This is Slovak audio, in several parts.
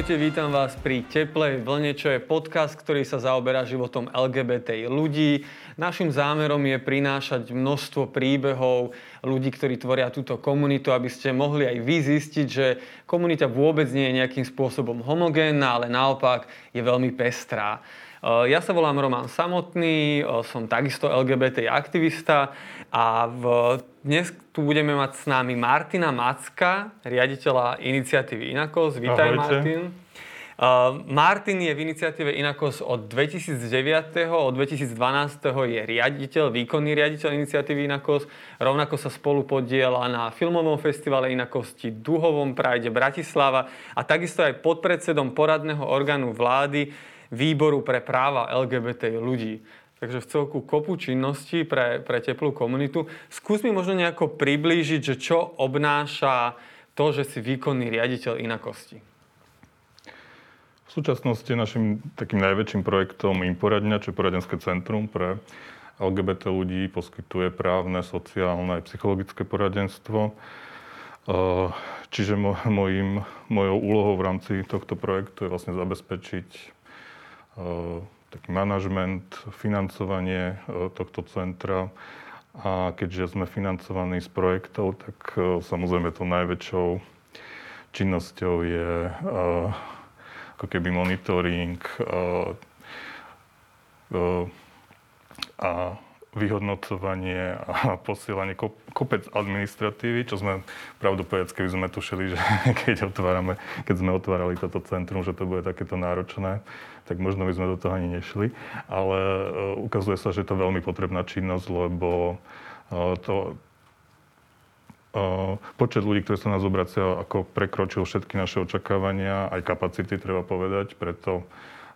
Ahojte, vítam vás pri Teplej vlne, čo je podcast, ktorý sa zaoberá životom LGBT ľudí. Našim zámerom je prinášať množstvo príbehov ľudí, ktorí tvoria túto komunitu, aby ste mohli aj vy zistiť, že komunita vôbec nie je nejakým spôsobom homogénna, ale naopak je veľmi pestrá. Ja sa volám Roman Samotný, som takisto LGBT aktivista a v, dnes tu budeme mať s nami Martina Macka, riaditeľa iniciatívy Inakos. Vítaj, Ahojte. Martin. Uh, Martin je v iniciatíve Inakos od 2009. Od 2012. je riaditeľ, výkonný riaditeľ iniciatívy Inakos. Rovnako sa spolu podiela na filmovom festivale Inakosti Duhovom Prajde Bratislava a takisto aj podpredsedom poradného orgánu vlády Výboru pre práva LGBT ľudí. Takže v celku kopu činností pre, pre teplú komunitu. Skús mi možno nejako priblížiť, že čo obnáša to, že si výkonný riaditeľ inakosti. V súčasnosti našim takým najväčším projektom Imporadňa, čo je poradenské centrum pre LGBT ľudí, poskytuje právne, sociálne a psychologické poradenstvo. Čiže mojim, mojou úlohou v rámci tohto projektu je vlastne zabezpečiť taký manažment, financovanie tohto centra. A keďže sme financovaní z projektov, tak samozrejme tou najväčšou činnosťou je ako keby monitoring a vyhodnocovanie a posielanie kopec administratívy, čo sme pravdu povedať, keby sme tušili, že keď, otvárame, keď sme otvárali toto centrum, že to bude takéto náročné, tak možno by sme do toho ani nešli. Ale uh, ukazuje sa, že je to veľmi potrebná činnosť, lebo uh, to, uh, počet ľudí, ktorí sa nás obracia, ako prekročil všetky naše očakávania, aj kapacity, treba povedať, preto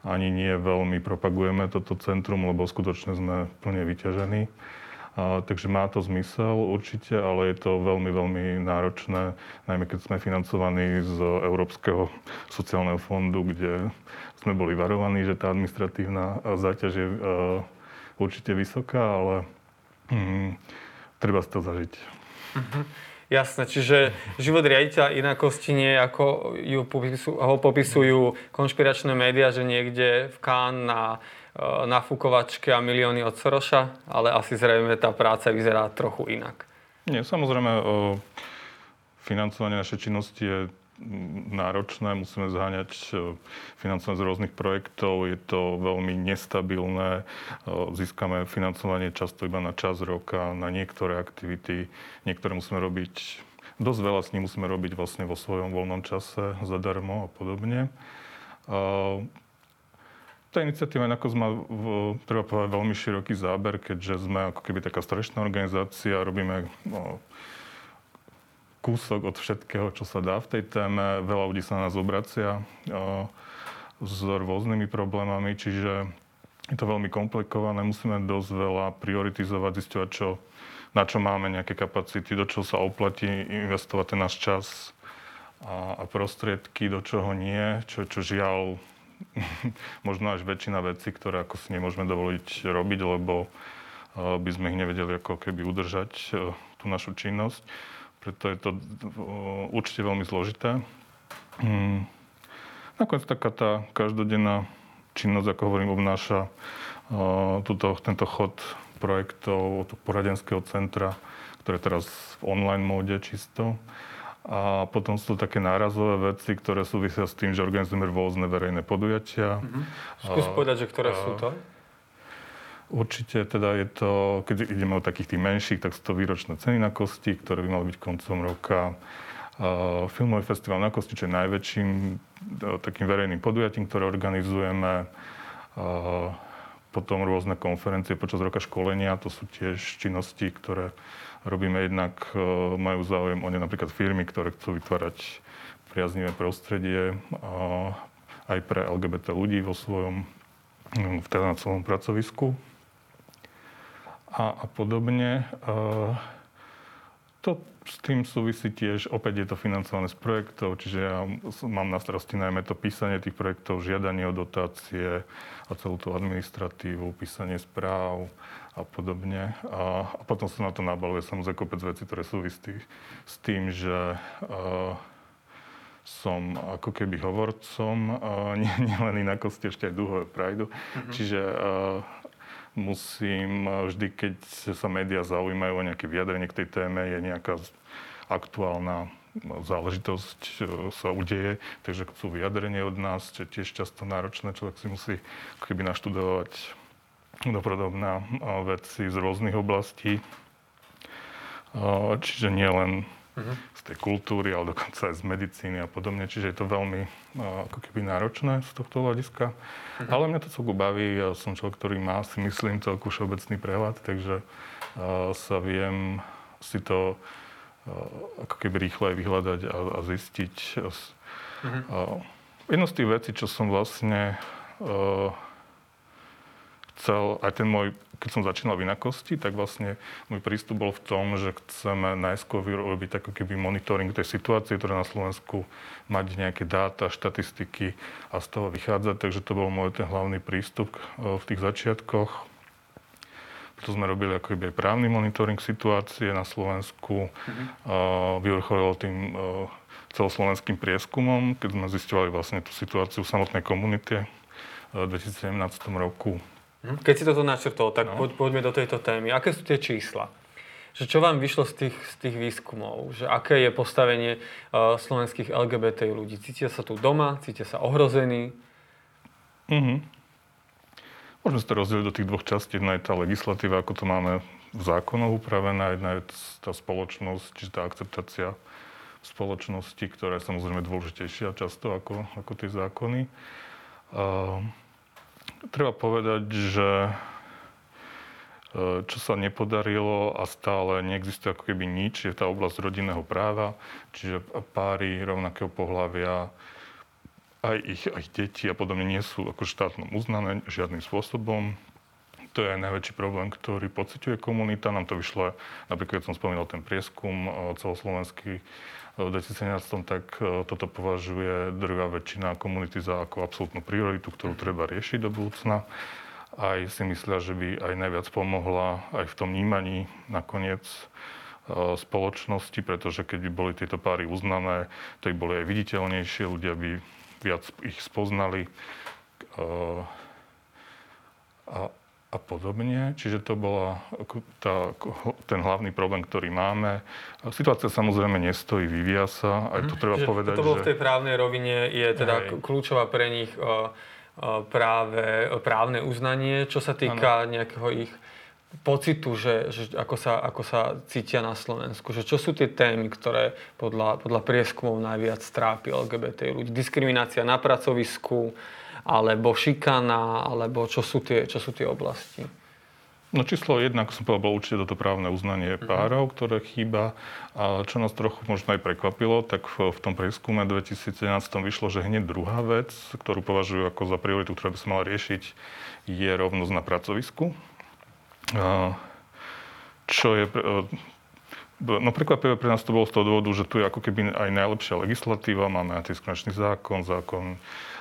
ani nie veľmi propagujeme toto centrum, lebo skutočne sme plne vyťažení. Takže má to zmysel určite, ale je to veľmi, veľmi náročné, najmä keď sme financovaní z Európskeho sociálneho fondu, kde sme boli varovaní, že tá administratívna záťaž je určite vysoká, ale um, treba si to zažiť. Uh-huh. Jasné, čiže život riaditeľa inakosti nie ako ju popisu, ho popisujú konšpiračné médiá, že niekde v Kán na e, nafúkovačke a milióny od Soroša, ale asi zrejme tá práca vyzerá trochu inak. Nie, samozrejme, e, financovanie našej činnosti je náročné, musíme zháňať e, financovanie z rôznych projektov, je to veľmi nestabilné, e, získame financovanie často iba na čas roka, na niektoré aktivity, niektoré musíme robiť, dosť veľa s ním musíme robiť vlastne vo svojom voľnom čase, zadarmo a podobne. E, tá iniciatíva ako má, treba povedať, veľmi široký záber, keďže sme ako keby taká strešná organizácia, robíme no, kúsok od všetkého, čo sa dá v tej téme. Veľa ľudí sa na nás obracia s rôznymi problémami, čiže je to veľmi komplikované. Musíme dosť veľa prioritizovať, zistovať, čo, na čo máme nejaké kapacity, do čoho sa oplatí investovať ten náš čas a, a prostriedky, do čoho nie, čo, čo žiaľ možno až väčšina vecí, ktoré ako si nemôžeme dovoliť robiť, lebo by sme ich nevedeli ako keby udržať tú našu činnosť preto je to určite veľmi zložité. Hmm. Nakoniec taká tá každodenná činnosť, ako hovorím, obnáša tuto, tento chod projektov od poradenského centra, ktoré teraz v online móde čisto. A potom sú také nárazové veci, ktoré súvisia s tým, že organizujeme rôzne verejné podujatia. Mm-hmm. Skús povedať, že ktoré a, sú to? Určite teda je to, keď ideme o takých tých menších, tak sú to výročné ceny na kosti, ktoré by mali byť koncom roka. Filmový festival na kosti, čo je najväčším uh, takým verejným podujatím, ktoré organizujeme. Potom rôzne konferencie počas roka školenia, to sú tiež činnosti, ktoré robíme jednak, majú záujem o ne napríklad firmy, ktoré chcú vytvárať priaznivé prostredie aj pre LGBT ľudí vo svojom, teda na svojom pracovisku a, a podobne. To s tým súvisí tiež, opäť je to financované z projektov, čiže ja mám na starosti najmä to písanie tých projektov, žiadanie o dotácie a celú tú administratívu, písanie správ a podobne. A, a potom sa na to nabaluje samozrejme kopec veci, ktoré súvisí s tým, že uh, som ako keby hovorcom nielen nie inakosti, ešte aj dlho Prideu. Mm-hmm. Čiže musím vždy, keď sa médiá zaujímajú o nejaké vyjadrenie k tej téme, je nejaká aktuálna záležitosť e, sa udeje, takže chcú vyjadrenie od nás, čo tiež často náročné, človek si musí keby naštudovať doprodobná veci z rôznych oblastí. Čiže nie len uh-huh. z tej kultúry, ale dokonca aj z medicíny a podobne. Čiže je to veľmi ako keby náročné z tohto hľadiska. Uh-huh. Ale mňa to celku baví. Ja som človek, ktorý má si myslím celku všeobecný prehľad, takže sa viem si to ako keby rýchle vyhľadať a, a zistiť. Uh-huh. Jedno z tých vecí, čo som vlastne chcel, aj ten môj, keď som začínal v inakosti, tak vlastne môj prístup bol v tom, že chceme najskôr vyrobiť ako keby monitoring tej situácie, ktorá na Slovensku mať nejaké dáta, štatistiky a z toho vychádzať. Takže to bol môj ten hlavný prístup v tých začiatkoch. Preto sme robili ako keby aj právny monitoring situácie na Slovensku. Mm-hmm. Tým celoslovenským prieskumom, keď sme zistovali vlastne tú situáciu v samotnej komunite v 2017 roku. Mhm. Keď si toto načrtol, tak no. poďme do tejto témy. Aké sú tie čísla? Že čo vám vyšlo z tých, z tých výskumov? Že aké je postavenie uh, slovenských LGBT ľudí? Cítia sa tu doma? Cítia sa ohrození? Mm-hmm. Môžeme sa to rozdeliť do tých dvoch častí. Jedna je tá legislatíva, ako to máme v zákonoch upravená. Jedna je tá spoločnosť, čiže tá akceptácia spoločnosti, ktorá je samozrejme dôležitejšia často ako, ako tie zákony. Uh, treba povedať, že e, čo sa nepodarilo a stále neexistuje ako keby nič, je tá oblasť rodinného práva, čiže páry rovnakého pohľavia, aj ich, aj deti a podobne nie sú ako štátnom uznané žiadnym spôsobom. To je aj najväčší problém, ktorý pociťuje komunita. Nám to vyšlo, napríklad, keď som spomínal ten prieskum e, celoslovenský v 2017, tak e, toto považuje drvá väčšina komunity za ako absolútnu prioritu, ktorú treba riešiť do budúcna. Aj si myslia, že by aj najviac pomohla aj v tom vnímaní nakoniec e, spoločnosti, pretože keď by boli tieto páry uznané, tak boli aj viditeľnejšie, ľudia by viac ich spoznali. E, a, a podobne. Čiže to bola tá, ten hlavný problém, ktorý máme. Situácia samozrejme nestojí, vyvíja sa. Aj to mhm. treba Čiže povedať, to bolo že... v tej právnej rovine, je teda Hej. kľúčová pre nich práve právne uznanie, čo sa týka ano. nejakého ich pocitu, že, že ako, sa, ako sa cítia na Slovensku. Že čo sú tie témy, ktoré podľa, podľa prieskumov najviac trápi LGBT ľudí? Diskriminácia na pracovisku, alebo šikana, alebo čo sú tie, čo sú tie oblasti? No číslo jedna, ako som povedal, bolo určite toto právne uznanie mm-hmm. párov, ktoré chýba. A čo nás trochu možno aj prekvapilo, tak v, v tom prieskume 2017 vyšlo, že hneď druhá vec, ktorú považujú ako za prioritu, ktorá by sa mala riešiť, je rovnosť na pracovisku. A, čo je No prekvapivé pre nás to bolo z toho dôvodu, že tu je ako keby aj najlepšia legislatíva, máme antidiskriminačný zákon, zákon E,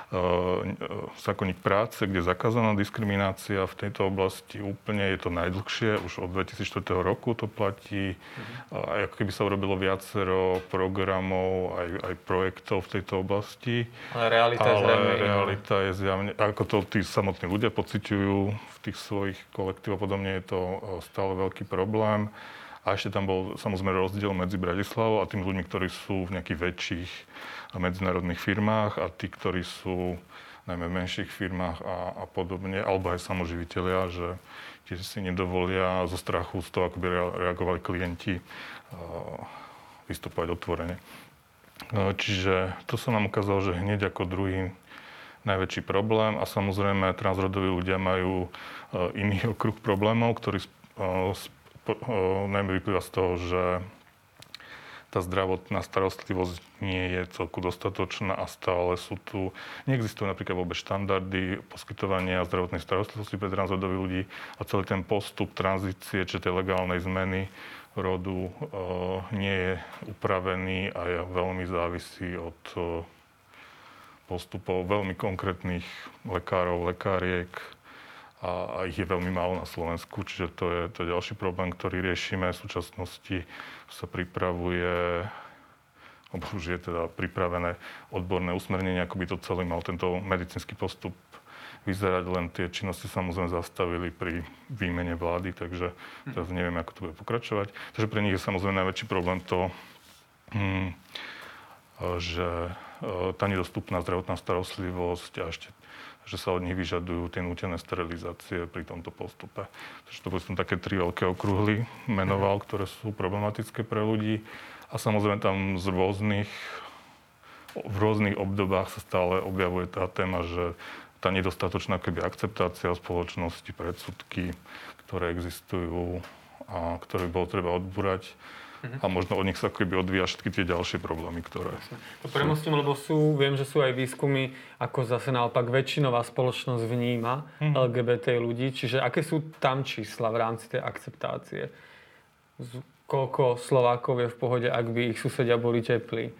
zákonník práce, kde je zakázaná diskriminácia v tejto oblasti úplne, je to najdlhšie, už od 2004 roku to platí. Mm-hmm. Aj ako keby sa urobilo viacero programov, aj, aj projektov v tejto oblasti. Ale realita Ale je zrejme realita je zjavne, ako to tí samotní ľudia pociťujú v tých svojich kolektívoch, podobne je to e, stále veľký problém. A ešte tam bol samozrejme rozdiel medzi Bratislavou a tými ľuďmi, ktorí sú v nejakých väčších medzinárodných firmách a tí, ktorí sú najmä v menších firmách a, a podobne, alebo aj samoživiteľia, že tiež si nedovolia zo strachu z toho, ako by reagovali klienti, vystupovať otvorene. Čiže to sa nám ukázalo, že hneď ako druhý najväčší problém a samozrejme transrodoví ľudia majú iný okruh problémov, ktorý najmä vyplýva z toho, že tá zdravotná starostlivosť nie je celku dostatočná a stále sú tu, neexistujú napríklad vôbec štandardy poskytovania zdravotnej starostlivosti pre transrodových ľudí a celý ten postup tranzície, či tej legálnej zmeny rodu e, nie je upravený a je veľmi závisí od e, postupov veľmi konkrétnych lekárov, lekáriek, a, ich je veľmi málo na Slovensku, čiže to je, to je ďalší problém, ktorý riešime. V súčasnosti sa pripravuje alebo už je teda pripravené odborné usmernenie, ako by to celý mal tento medicínsky postup vyzerať, len tie činnosti samozrejme zastavili pri výmene vlády, takže teraz nevieme, ako to bude pokračovať. Takže pre nich je samozrejme najväčší problém to, hm, že e, tá nedostupná zdravotná starostlivosť a ešte že sa od nich vyžadujú tie nútené sterilizácie pri tomto postupe. Takže to som také tri veľké okruhly menoval, ktoré sú problematické pre ľudí. A samozrejme tam z rôznych, v rôznych obdobách sa stále objavuje tá téma, že tá nedostatočná keby akceptácia spoločnosti, predsudky, ktoré existujú a ktoré bolo treba odbúrať. Uh-huh. A možno od nich sa keby odvíja všetky tie ďalšie problémy, ktoré... To premostím, lebo sú, viem, že sú aj výskumy, ako zase naopak väčšinová spoločnosť vníma. Mhm. LGBT ľudí. Čiže aké sú tam čísla v rámci tej akceptácie? Koľko Slovákov je v pohode, ak by ich susedia boli teplí?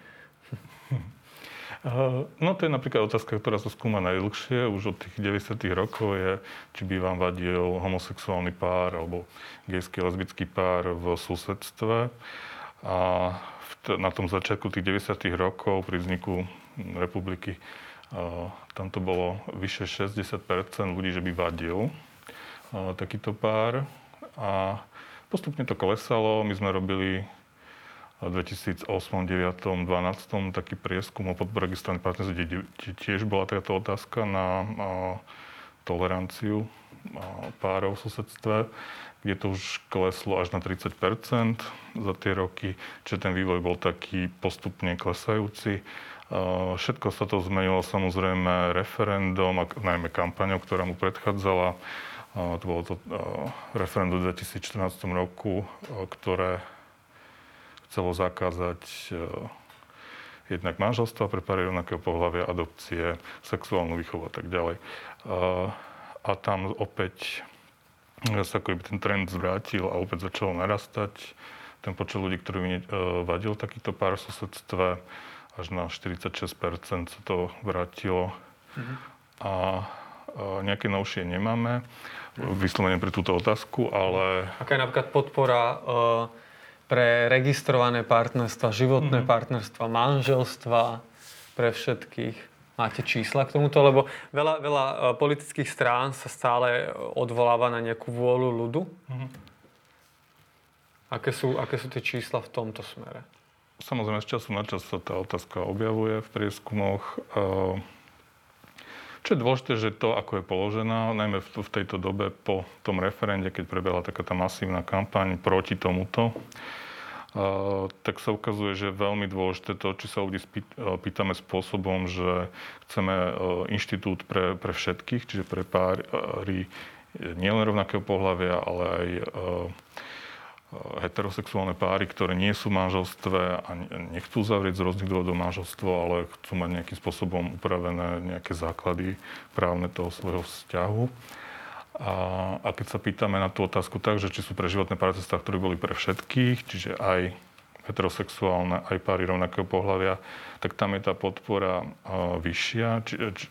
No to je napríklad otázka, ktorá sa skúma najdlhšie, už od tých 90. rokov je, či by vám vadil homosexuálny pár alebo gejský, lesbický pár v susedstve. A na tom začiatku tých 90. rokov pri vzniku republiky tam to bolo vyše 60% ľudí, že by vadil takýto pár. A postupne to klesalo. My sme robili 2008, 2009, 2012 taký prieskum o podpore registrovaných partnerstv, kde tiež bola táto otázka na toleranciu párov v susedstve, kde to už kleslo až na 30 za tie roky, čiže ten vývoj bol taký postupne klesajúci. Všetko sa to zmenilo samozrejme referendum, a najmä kampaňou, ktorá mu predchádzala. To bolo to referendum v 2014 roku, ktoré chcelo zakázať eh, jednak manželstva pre pary rovnakého pohľavia, adopcie, sexuálnu výchovu a tak ďalej. A, a tam opäť sa ako ten trend zvrátil a opäť začalo narastať ten počet ľudí, ktorým eh, vadil takýto pár v susedstve, až na 46% sa to vrátilo. A, a nejaké novšie nemáme, vyslovene pre túto otázku, ale... Aká je napríklad podpora uh pre registrované partnerstva, životné mm-hmm. partnerstva, manželstva pre všetkých. Máte čísla k tomuto? Lebo veľa, veľa e, politických strán sa stále odvoláva na nejakú vôľu ľudu. Mm-hmm. Aké, sú, aké sú tie čísla v tomto smere? Samozrejme, z času na čas sa tá otázka objavuje v prieskumoch. E, čo je dôležité, že to, ako je položená, najmä v, tejto dobe po tom referende, keď prebehla taká tá masívna kampaň proti tomuto, Uh, tak sa ukazuje, že je veľmi dôležité to, či sa ľudí uh, pýtame spôsobom, že chceme uh, inštitút pre, pre všetkých, čiže pre páry nielen rovnakého pohľavia, ale aj heterosexuálne páry, ktoré nie sú v manželstve a nechcú zavrieť z rôznych dôvodov manželstvo, ale chcú mať nejakým spôsobom upravené nejaké základy právne toho svojho vzťahu. A, a keď sa pýtame na tú otázku tak, že či sú pre životné partnerstvá, ktoré boli pre všetkých, čiže aj heterosexuálne, aj páry rovnakého pohľavia, tak tam je tá podpora vyššia. Či, či,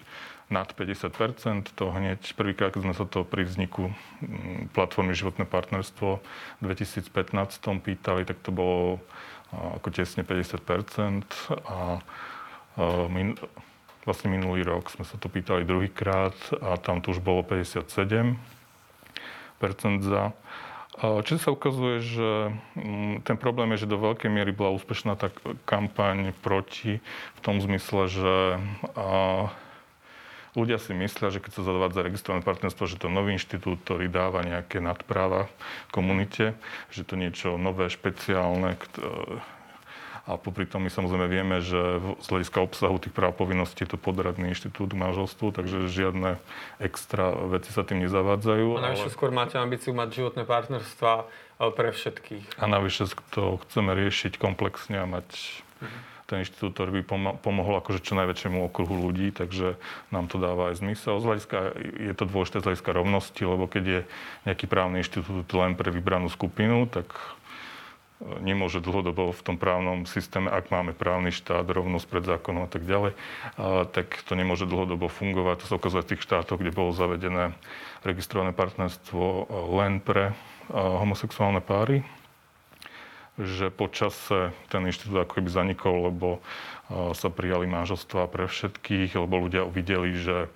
nad 50 To hneď prvýkrát, keď sme sa to pri vzniku mm, platformy Životné partnerstvo v 2015 pýtali, tak to bolo ako tesne 50% A min, vlastne minulý rok sme sa to pýtali druhýkrát a tam to už bolo 57% za. Čiže sa ukazuje, že mm, ten problém je, že do veľkej miery bola úspešná tá kampaň proti v tom zmysle, že ľudia si myslia, že keď sa zavádza registrované partnerstvo, že to nový inštitút, ktorý dáva nejaké nadpráva komunite, že to niečo nové, špeciálne, a popri tom my samozrejme vieme, že z hľadiska obsahu tých práv povinností je to podradný inštitút k manželstvu, takže žiadne extra veci sa tým nezavádzajú. A navyše ale... skôr máte ambíciu mať životné partnerstva e, pre všetkých. A navyše to chceme riešiť komplexne a mať mhm ten inštitút, by pomohol akože čo najväčšiemu okruhu ľudí, takže nám to dáva aj zmysel. Z hľadiska, je to dôležité z hľadiska rovnosti, lebo keď je nejaký právny inštitút len pre vybranú skupinu, tak e, nemôže dlhodobo v tom právnom systéme, ak máme právny štát, rovnosť pred zákonom a tak ďalej, tak to nemôže dlhodobo fungovať. To sa ukazuje v tých štátoch, kde bolo zavedené registrované partnerstvo len pre a, homosexuálne páry že počase ten inštitút ako keby zanikol, lebo sa prijali manželstva pre všetkých, lebo ľudia uvideli, že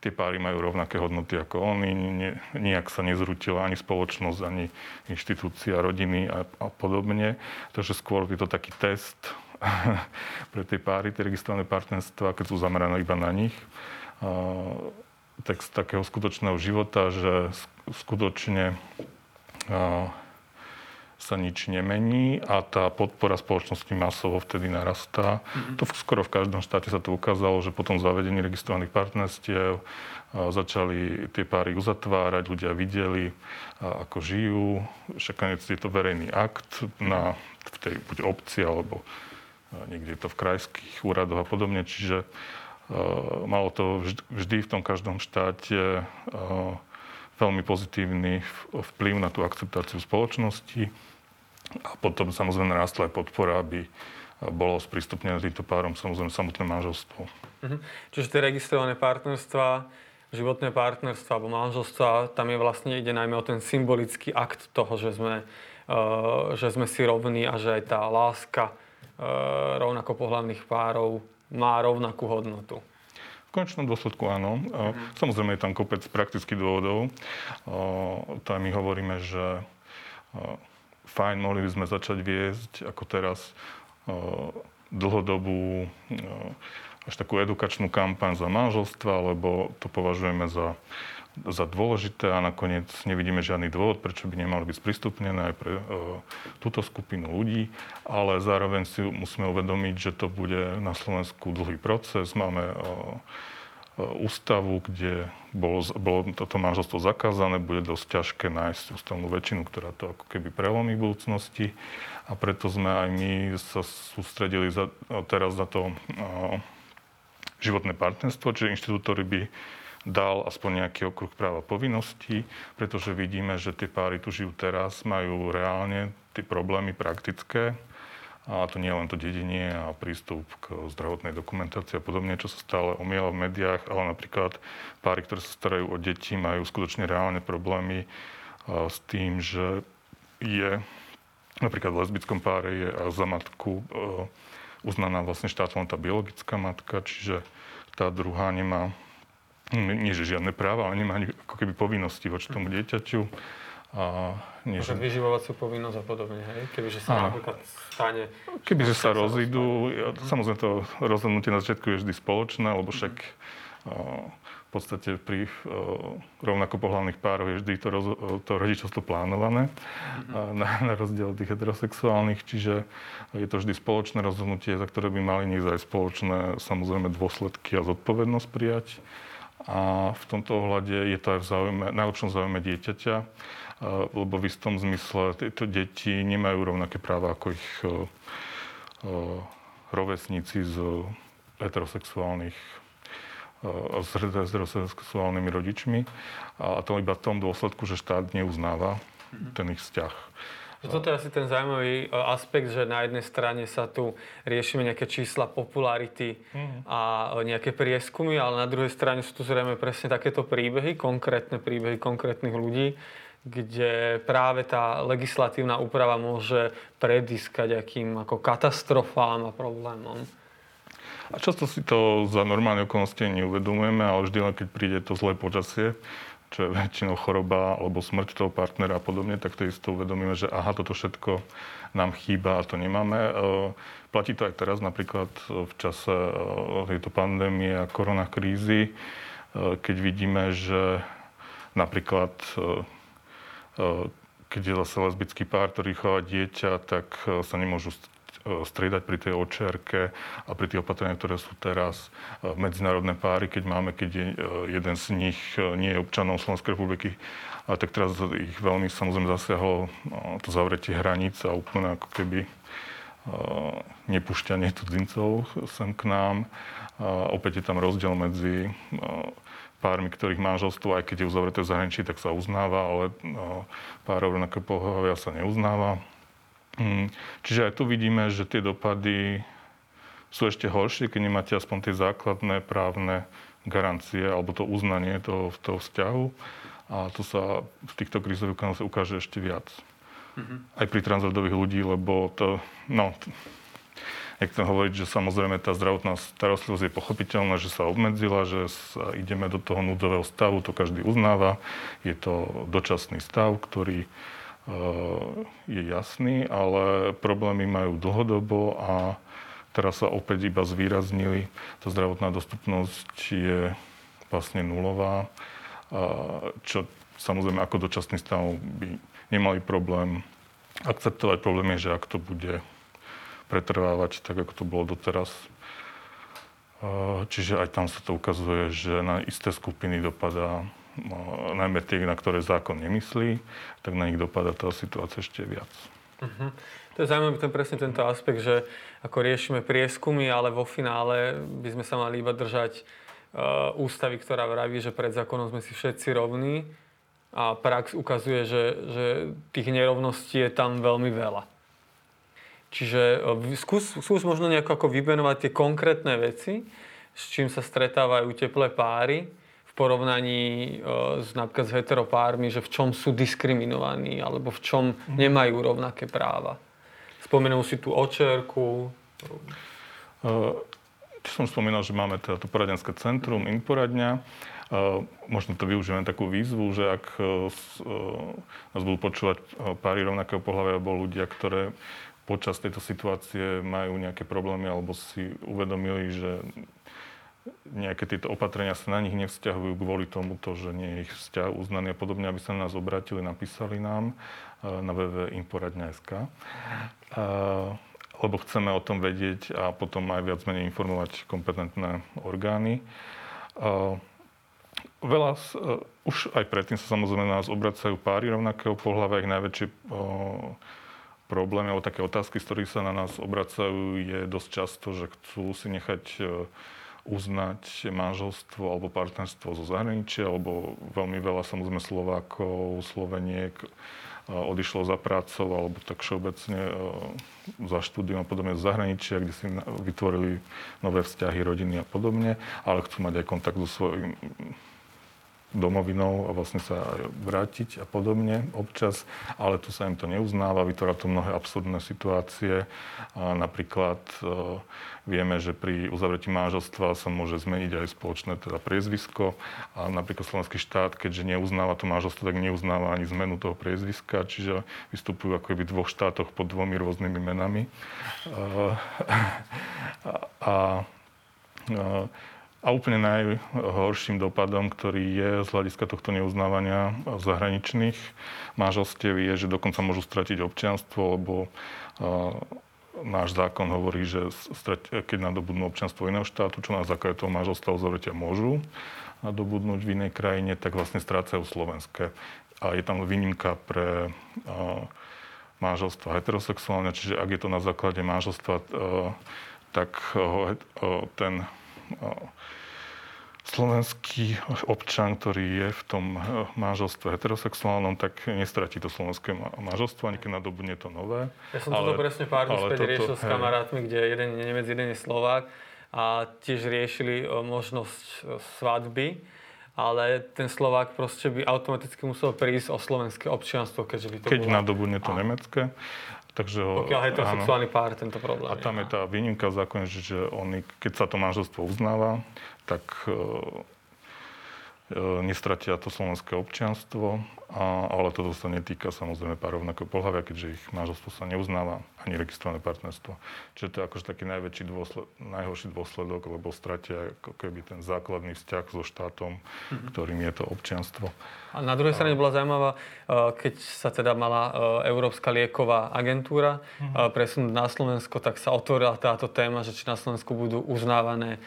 tie páry majú rovnaké hodnoty ako oni, nijak sa nezrutila ani spoločnosť, ani inštitúcia, rodiny a, a podobne. Takže skôr je to taký test pre tie páry, tie registrované partnerstva, keď sú zamerané iba na nich. Text takého skutočného života, že skutočne sa nič nemení a tá podpora spoločnosti masovo vtedy narastá. Mm-hmm. To skoro v každom štáte sa to ukázalo, že potom zavedení registrovaných partnerstiev začali tie páry uzatvárať, ľudia videli, ako žijú. Však je to verejný akt na, v tej buď obci alebo niekde je to v krajských úradoch a podobne. Čiže uh, malo to vždy, vždy v tom každom štáte uh, veľmi pozitívny vplyv na tú akceptáciu spoločnosti. A potom samozrejme narastla aj podpora, aby bolo sprístupnené týmto párom samozrejme samotné manželstvo. Mhm. Čiže tie registrované partnerstva, životné partnerstva alebo manželstva, tam je vlastne ide najmä o ten symbolický akt toho, že sme, uh, že sme si rovní a že aj tá láska uh, rovnako pohľavných párov má rovnakú hodnotu. Konečnom dôsledku áno. Mm. Samozrejme je tam kopec praktických dôvodov. Tam my hovoríme, že fajn, mohli by sme začať viesť ako teraz dlhodobú až takú edukačnú kampaň za manželstva, lebo to považujeme za, za dôležité a nakoniec nevidíme žiadny dôvod, prečo by nemali byť sprístupnené aj pre uh, túto skupinu ľudí, ale zároveň si musíme uvedomiť, že to bude na Slovensku dlhý proces. Máme uh, ústavu, kde bolo, bolo toto manželstvo zakázané, bude dosť ťažké nájsť ústavnú väčšinu, ktorá to ako keby prelomí v budúcnosti. A preto sme aj my sa sústredili za, teraz na to uh, životné partnerstvo, čiže inštitút, ktorý by dal aspoň nejaký okruh práva povinností, pretože vidíme, že tie páry tu žijú teraz, majú reálne tie problémy praktické, a to nie len to dedenie a prístup k zdravotnej dokumentácii a podobne, čo sa stále omiela v médiách, ale napríklad páry, ktoré sa starajú o deti, majú skutočne reálne problémy s tým, že je napríklad v lesbickom páre je za matku uznaná vlastne štátom tá biologická matka, čiže tá druhá nemá nie že žiadne práva, ale nemá ani ako keby povinnosti voči tomu dieťaťu. A nie, že... vyživovacú povinnosť a podobne, hej? Kebyže sa napríklad stane... Kebyže sa rozídu, ja, samozrejme to rozhodnutie na začiatku je vždy spoločné, lebo však uh, v podstate pri uh, rovnako pohľavných párov je vždy to, roz, to rodičovstvo plánované, uh, na, na rozdiel od tých heterosexuálnych, čiže je to vždy spoločné rozhodnutie, za ktoré by mali niekto aj spoločné samozrejme dôsledky a zodpovednosť prijať. A v tomto ohľade je to aj v záujme, najlepšom záujme dieťaťa lebo v istom zmysle tieto deti nemajú rovnaké práva ako ich rovesníci z heterosexuálnych s heterosexuálnymi rodičmi. A to iba v tom dôsledku, že štát neuznáva ten ich vzťah. Toto je asi ten zaujímavý e, aspekt, že na jednej strane sa tu riešime nejaké čísla popularity mm. a nejaké prieskumy, ale na druhej strane sú tu zrejme presne takéto príbehy, konkrétne príbehy konkrétnych ľudí, kde práve tá legislatívna úprava môže predískať akým ako katastrofám a problémom. A často si to za normálne okolnosti neuvedomujeme, ale vždy len keď príde to zlé počasie, čo je väčšinou choroba alebo smrť toho partnera a podobne, tak to isto uvedomíme, že aha, toto všetko nám chýba a to nemáme. E, platí to aj teraz napríklad v čase e, tejto pandémie a koronakrízy, e, keď vidíme, že napríklad keď je zase lesbický pár, ktorý chová dieťa, tak sa nemôžu striedať pri tej očerke a pri tých opatreniach, ktoré sú teraz medzinárodné páry, keď máme, keď je, jeden z nich nie je občanom Slovenskej republiky, a tak teraz ich veľmi samozrejme zasiahlo to zavretie hraníc a úplne ako keby nepúšťanie cudzincov sem k nám. A opäť je tam rozdiel medzi pármi, ktorých manželstvo, aj keď je uzavreté v zahraničí, tak sa uznáva, ale párov rovnaké pohľavia sa neuznáva. Mm, čiže aj tu vidíme, že tie dopady sú ešte horšie, keď nemáte aspoň tie základné právne garancie alebo to uznanie toho, toho vzťahu. A to sa v týchto krízových ukáže ešte viac. uh-huh. aj pri transrodových ľudí, lebo to, no, nechcem hovoriť, že samozrejme tá zdravotná starostlivosť je pochopiteľná, že sa obmedzila, že sa ideme do toho núdzového stavu, to každý uznáva. Je to dočasný stav, ktorý je jasný, ale problémy majú dlhodobo a teraz sa opäť iba zvýraznili. Tá zdravotná dostupnosť je vlastne nulová, uh, čo samozrejme ako dočasný stav by nemali problém akceptovať. Problém je, že ak to bude pretrvávať tak, ako to bolo doteraz. Čiže aj tam sa to ukazuje, že na isté skupiny dopadá, najmä tie, na ktoré zákon nemyslí, tak na nich dopadá tá situácia ešte viac. Uh-huh. To je zaujímavý ten presne tento aspekt, že ako riešime prieskumy, ale vo finále by sme sa mali iba držať uh, ústavy, ktorá vraví, že pred zákonom sme si všetci rovní a prax ukazuje, že, že tých nerovností je tam veľmi veľa. Čiže e, skús, skús možno nejako ako vymenovať tie konkrétne veci, s čím sa stretávajú teplé páry porovnaní e, s napríklad s heteropármi, že v čom sú diskriminovaní alebo v čom mhm. nemajú rovnaké práva. Spomenul si tú očerku. Uh, som spomínal, že máme teda to poradenské centrum, Inporadňa. Uh, možno to využijeme takú výzvu, že ak uh, nás budú počúvať páry rovnakého pohľavia alebo ľudia, ktoré počas tejto situácie majú nejaké problémy alebo si uvedomili, že nejaké tieto opatrenia sa na nich nevzťahujú kvôli tomu, že nie je ich vzťah uznaný a podobne, aby sa na nás obratili, napísali nám e, na www.inforadňa.sk lebo chceme o tom vedieť a potom aj viac menej informovať kompetentné orgány. Veľa, e, už aj predtým sa samozrejme na nás obracajú páry rovnakého pohľavia, ich najväčšie problémy alebo také otázky, z ktorých sa na nás obracajú, je dosť často, že chcú si nechať e, uznať manželstvo alebo partnerstvo zo zahraničia, alebo veľmi veľa samozrejme Slovákov, Sloveniek e, odišlo za prácou alebo tak všeobecne e, za štúdium a podobne z zahraničia, kde si vytvorili nové vzťahy, rodiny a podobne, ale chcú mať aj kontakt so svojím domovinou a vlastne sa vrátiť a podobne občas, ale tu sa im to neuznáva, vytvára to mnohé absurdné situácie. Napríklad e, vieme, že pri uzavretí manželstva sa môže zmeniť aj spoločné teda priezvisko a napríklad slovenský štát, keďže neuznáva to manželstvo, tak neuznáva ani zmenu toho priezviska, čiže vystupujú ako v dvoch štátoch pod dvomi rôznymi menami. A, a a úplne najhorším dopadom, ktorý je z hľadiska tohto neuznávania zahraničných manželstiev je, že dokonca môžu stratiť občianstvo, lebo náš zákon hovorí, že keď nadobudnú občianstvo iného štátu, čo na základe toho manželstva uzavretia môžu nadobudnúť v inej krajine, tak vlastne strácajú slovenské. A je tam výnimka pre manželstva heterosexuálne, čiže ak je to na základe manželstva, tak ten slovenský občan, ktorý je v tom eh, manželstve heterosexuálnom, tak nestratí to slovenské manželstvo, ani keď nadobudne to nové. Ja som ale, toto presne pár dní späť toto, riešil s kamarátmi, kde jeden je Nemec, jeden je Slovák a tiež riešili eh, možnosť eh, svadby, ale ten Slovák proste by automaticky musel prísť o slovenské občianstvo, keďže by to Keď bolo... nadobudne to a... nemecké. Takže ho, Pokiaľ heterosexuálny pár tento problém. A tam je tá výnimka v zákone, že oni, keď sa to manželstvo uznáva, tak e, e, nestratia to slovenské občianstvo, a, ale toto sa netýka samozrejme pár rovnako pohľavia, keďže ich manželstvo sa neuznáva, ani registrované partnerstvo. Čiže to je akože taký najväčší dôsled, najhorší dôsledok, lebo stratia ako keby ten základný vzťah so štátom, mm-hmm. ktorým je to občianstvo. A na druhej strane bola zaujímavá, e, keď sa teda mala Európska lieková agentúra mm-hmm. presunúť na Slovensko, tak sa otvorila táto téma, že či na Slovensku budú uznávané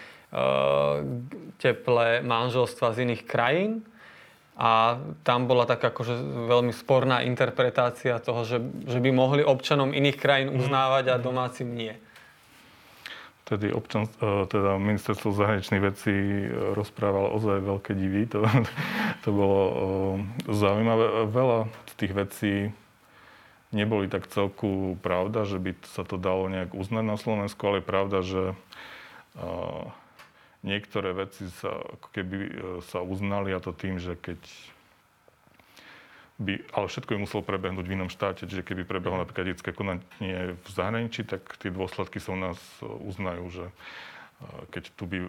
teplé manželstva z iných krajín. A tam bola taká akože veľmi sporná interpretácia toho, že, že by mohli občanom iných krajín mhm. uznávať a domácim nie. Tedy občan, e, teda ministerstvo zahraničných vecí e, rozprávalo ozaj veľké divy. To, to bolo zaujímavé. Veľa z tých vecí neboli tak celku pravda, že by sa to dalo nejak uznať na Slovensku, ale je pravda, že niektoré veci sa, ako keby e, sa uznali a to tým, že keď by, ale všetko by muselo prebehnúť v inom štáte, čiže keby prebehlo napríklad detské konanie v zahraničí, tak tie dôsledky sa u nás uznajú, že keď tu by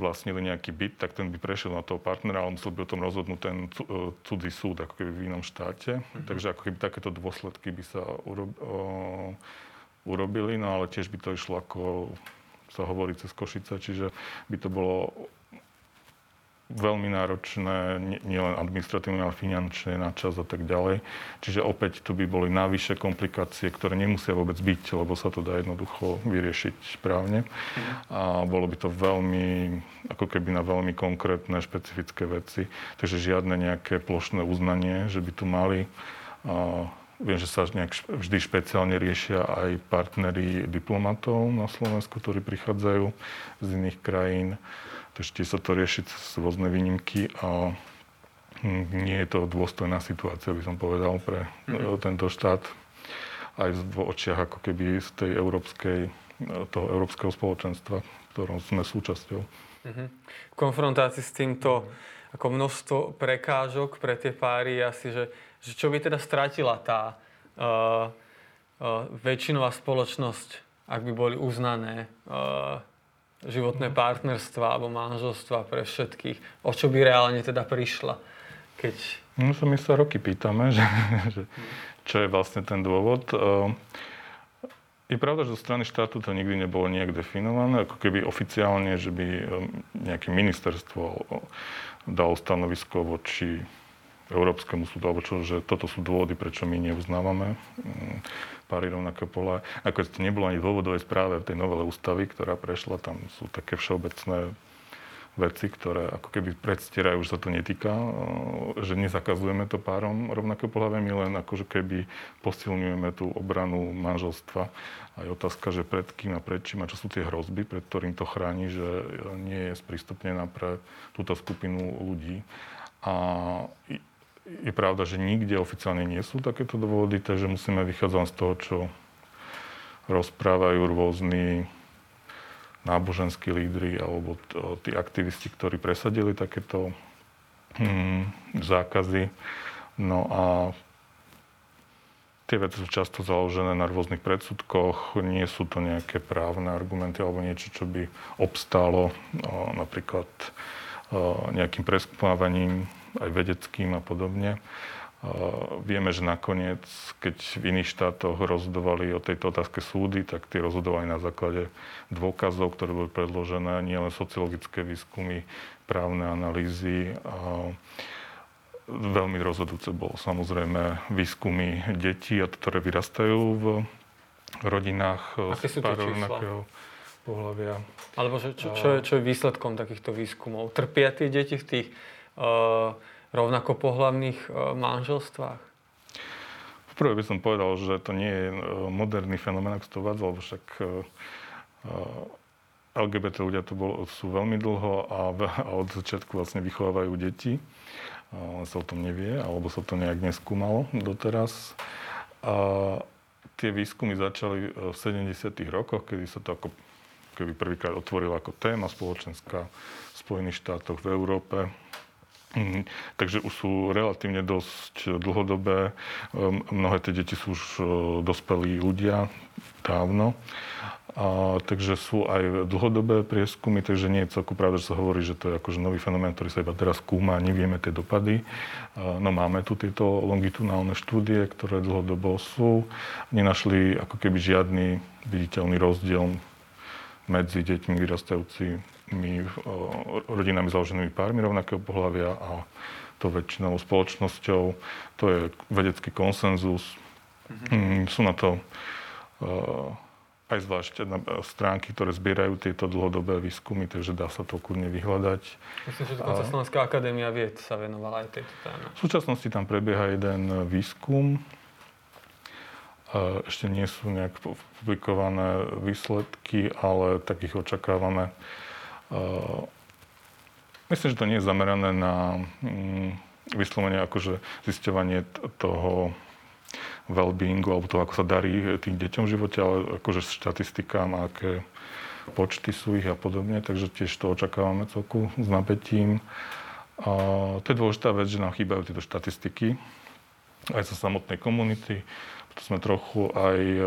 vlastnili nejaký byt, tak ten by prešiel na toho partnera, ale musel by o tom rozhodnúť ten e, cudzí súd, ako keby v inom štáte. Mm-hmm. Takže ako keby takéto dôsledky by sa urobili, no ale tiež by to išlo ako sa hovorí cez Košice, čiže by to bolo veľmi náročné, nielen administratívne, ale finančne, na čas a tak ďalej. Čiže opäť tu by boli navyše komplikácie, ktoré nemusia vôbec byť, lebo sa to dá jednoducho vyriešiť správne. A bolo by to veľmi, ako keby na veľmi konkrétne, špecifické veci. Takže žiadne nejaké plošné uznanie, že by tu mali. Viem, že sa nejak vždy špeciálne riešia aj partneri diplomatov na Slovensku, ktorí prichádzajú z iných krajín ešte sa to riešiť cez rôzne výnimky a hm, nie je to dôstojná situácia, by som povedal, pre mm-hmm. tento štát. Aj v očiach ako keby z tej európskej, toho európskeho spoločenstva, ktorom sme súčasťou. Mm-hmm. V konfrontácii s týmto ako množstvo prekážok pre tie páry asi, že, že čo by teda stratila tá uh, uh, väčšinová spoločnosť, ak by boli uznané uh, životné partnerstva alebo manželstva pre všetkých. O čo by reálne teda prišla? Keď... No, my sa roky pýtame, že, že čo je vlastne ten dôvod. Je pravda, že zo strany štátu to nikdy nebolo nejak definované, ako keby oficiálne, že by nejaké ministerstvo dalo stanovisko voči Európskemu súdu, alebo čo, že toto sú dôvody, prečo my neuznávame mm, páry rovnaké pola. Ako to nebolo ani v dôvodovej správe v tej novele ústavy, ktorá prešla, tam sú také všeobecné veci, ktoré ako keby predstierajú, že sa to netýka, že nezakazujeme to párom rovnaké pohľavia, my len akože keby posilňujeme tú obranu manželstva. A je otázka, že pred kým a pred čím a čo sú tie hrozby, pred ktorým to chráni, že nie je sprístupnená pre túto skupinu ľudí. A je pravda, že nikde oficiálne nie sú takéto dôvody, takže musíme vychádzať z toho, čo rozprávajú rôzni náboženskí lídry alebo tí aktivisti, ktorí presadili takéto hmm, zákazy. No a tie veci sú často založené na rôznych predsudkoch, nie sú to nejaké právne argumenty alebo niečo, čo by obstálo napríklad nejakým preskúmavaním aj vedeckým a podobne. Vieme, že nakoniec, keď v iných štátoch rozhodovali o tejto otázke súdy, tak tie rozhodovali na základe dôkazov, ktoré boli predložené, nielen sociologické výskumy, právne analýzy. Veľmi rozhodujúce bolo samozrejme výskumy detí, ktoré vyrastajú v rodinách Aké z rovnakého pohľavia. Alebo že čo, čo, je, čo je výsledkom takýchto výskumov? Trpia tie deti v tých rovnako pohľavných manželstvách? Prvé by som povedal, že to nie je moderný fenomén, ak to uvádzal, však LGBT ľudia to bolo, sú veľmi dlho a, a od začiatku vlastne vychovávajú deti. Len sa o tom nevie, alebo sa to nejak neskúmalo doteraz. A tie výskumy začali v 70. rokoch, kedy sa to ako keby prvýkrát otvorila ako téma spoločenská v Spojených štátoch, v Európe. Mm, takže už sú relatívne dosť dlhodobé. Ehm, mnohé tie deti sú už e, dospelí ľudia dávno. A, takže sú aj dlhodobé prieskumy, takže nie je celku pravda, že sa hovorí, že to je akože nový fenomén, ktorý sa iba teraz skúma nevieme tie dopady. A, no máme tu tieto longitudinálne štúdie, ktoré dlhodobo sú. Nenašli ako keby žiadny viditeľný rozdiel medzi deťmi vyrastajúcimi rodinami založenými pármi rovnakého pohľavia a to väčšinou spoločnosťou. To je vedecký konsenzus. Mm-hmm. Sú na to aj zvlášť na stránky, ktoré zbierajú tieto dlhodobé výskumy, takže dá sa to kľudne vyhľadať. Myslím, že dokonca Slovenská akadémia vied sa venovala aj tejto téme. V súčasnosti tam prebieha jeden výskum, ešte nie sú nejak publikované výsledky, ale tak ich očakávame. Myslím, že to nie je zamerané na mm, vyslovene akože zisťovanie toho well-beingu alebo toho, ako sa darí tým deťom v živote, ale akože štatistikám, aké počty sú ich a podobne, takže tiež to očakávame celku s napätím. A to je dôležitá vec, že nám chýbajú tieto štatistiky aj zo samotnej komunity. Preto sme trochu aj e,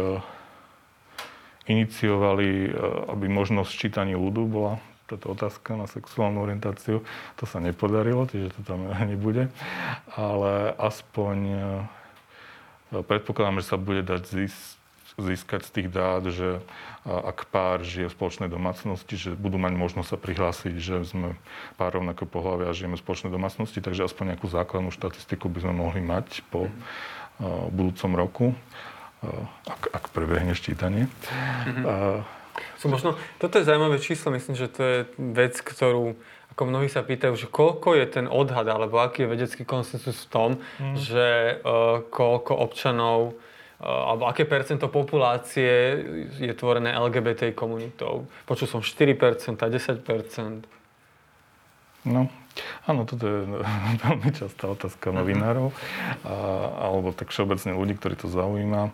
iniciovali, e, aby možnosť čítania ľudu bola táto otázka na sexuálnu orientáciu. To sa nepodarilo, čiže to tam nebude. Ale aspoň e, predpokladám, že sa bude dať získať z tých dát, že ak pár žije v spoločnej domácnosti, že budú mať možnosť sa prihlásiť, že sme pár rovnako pohľavia a žijeme v spoločnej domácnosti, takže aspoň nejakú základnú štatistiku by sme mohli mať po uh, budúcom roku, uh, ak, ak prebehne ščítanie. Mm-hmm. Uh, so možno, toto je zaujímavé číslo, myslím, že to je vec, ktorú ako mnohí sa pýtajú, že koľko je ten odhad, alebo aký je vedecký konsensus v tom, mm. že uh, koľko občanov alebo aké percento populácie je tvorené LGBT komunitou. Počul som 4%, 10%. No, áno, toto je veľmi častá otázka mhm. novinárov, a, alebo tak všeobecne ľudí, ktorí to zaujíma.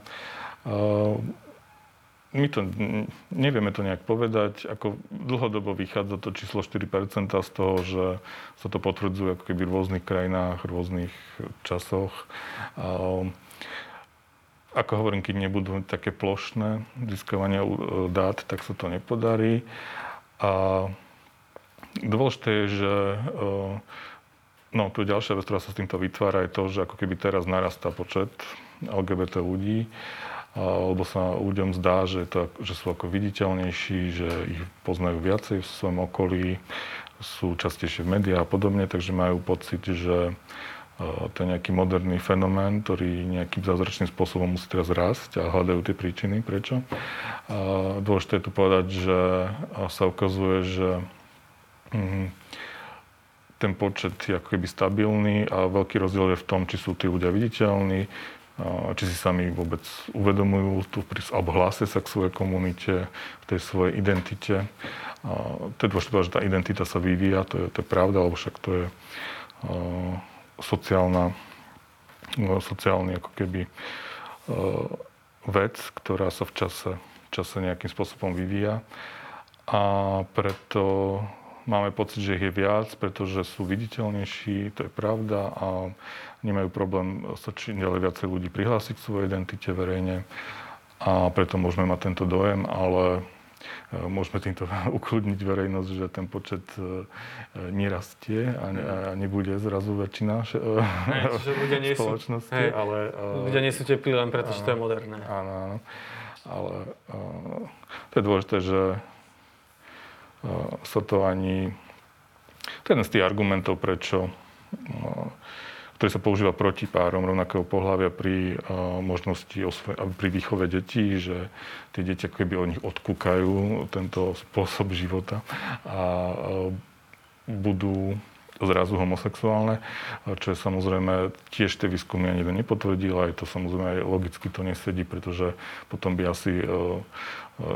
My to nevieme to nejak povedať, ako dlhodobo vychádza to číslo 4% z toho, že sa to potvrdzuje ako keby v rôznych krajinách, v rôznych časoch. A, ako hovorím, keď nebudú také plošné získavania e, dát, tak sa to nepodarí. A dôležité je, že e, no, tu ďalšia vec, ktorá sa s týmto vytvára, je to, že ako keby teraz narastá počet LGBT ľudí, alebo sa ľuďom zdá, že, to, že sú ako viditeľnejší, že ich poznajú viacej v svojom okolí, sú častejšie v médiách a podobne, takže majú pocit, že to je nejaký moderný fenomén, ktorý nejakým zázračným spôsobom musí teraz rásť a hľadajú tie príčiny, prečo. Dôležité je tu povedať, že sa ukazuje, že mm, ten počet je ako keby stabilný a veľký rozdiel je v tom, či sú tí ľudia viditeľní, či si sami vôbec uvedomujú tú, alebo sa k svojej komunite, v tej svojej identite. To je dôležité, že tá identita sa vyvíja, to je, to je pravda, lebo však to je sociálna, no, sociálny ako keby vec, ktorá sa v čase, v čase nejakým spôsobom vyvíja. A preto máme pocit, že ich je viac, pretože sú viditeľnejší, to je pravda a nemajú problém sa čím ďalej viacej ľudí prihlásiť k svojej identite verejne. A preto môžeme mať tento dojem, ale E, môžeme týmto ukludniť verejnosť, že ten počet e, nerastie a, ne, a nebude zrazu väčšina hej, ľudia nie spoločnosti. Sú, hej, ale, ľudia nie sú teplí len preto, že to je moderné. Áno, áno. Ale to je dôležité, že sa to je jeden z tých argumentov, prečo ktorý sa používa proti párom rovnakého pohľavia pri možnosti pri výchove detí, že tie deti ako keby od nich odkúkajú tento spôsob života a budú zrazu homosexuálne, čo je samozrejme tiež tie výskumy ani to nepotvrdil, aj to samozrejme aj logicky to nesedí, pretože potom by asi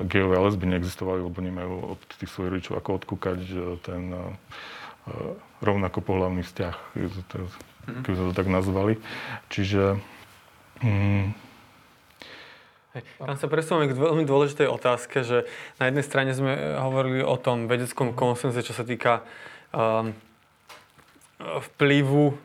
geové a lesby neexistovali, lebo nemajú od tých svojich rodičov ako odkúkať ten uh, rovnako pohľavný vzťah. Mhm. keby sme to tak nazvali. Čiže... Mm, Hej. Tam sa presúvame k veľmi dôležitej otázke, že na jednej strane sme hovorili o tom vedeckom konsenze, čo sa týka um, vplyvu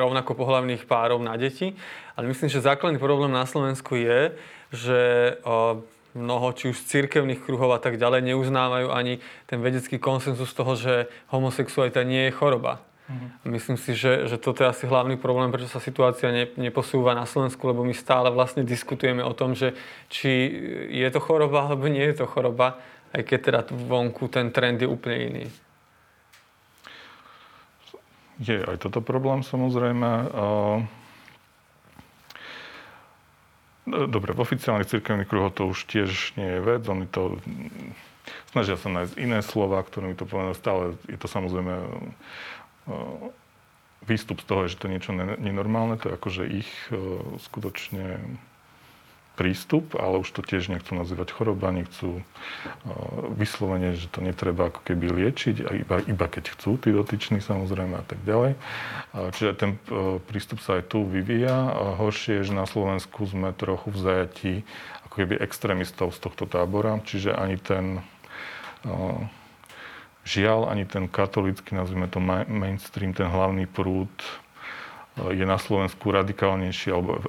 rovnako pohľavných párov na deti. Ale myslím, že základný problém na Slovensku je, že uh, mnoho či už z cirkevných kruhov a tak ďalej neuznávajú ani ten vedecký konsenzus toho, že homosexualita nie je choroba. Mm-hmm. Myslím si, že, že toto je asi hlavný problém, prečo sa situácia ne, neposúva na Slovensku, lebo my stále vlastne diskutujeme o tom, že či je to choroba, alebo nie je to choroba, aj keď teda vonku ten trend je úplne iný. Je aj toto problém samozrejme. Dobre, v oficiálnych cirkevných kruhoch to už tiež nie je vec. Oni to snažia sa nájsť iné slova, ktorými to povedané stále. Je to samozrejme výstup z toho, že to niečo nenormálne, to je akože ich skutočne prístup, ale už to tiež nechcú nazývať choroba, nechcú vyslovene, že to netreba ako keby liečiť, iba, iba keď chcú, tí dotyční samozrejme a tak ďalej. Čiže ten prístup sa aj tu vyvíja. Horšie je, že na Slovensku sme trochu v zajatí ako keby extrémistov z tohto tábora, čiže ani ten žiaľ ani ten katolický, nazvime to mainstream, ten hlavný prúd je na Slovensku radikálnejší alebo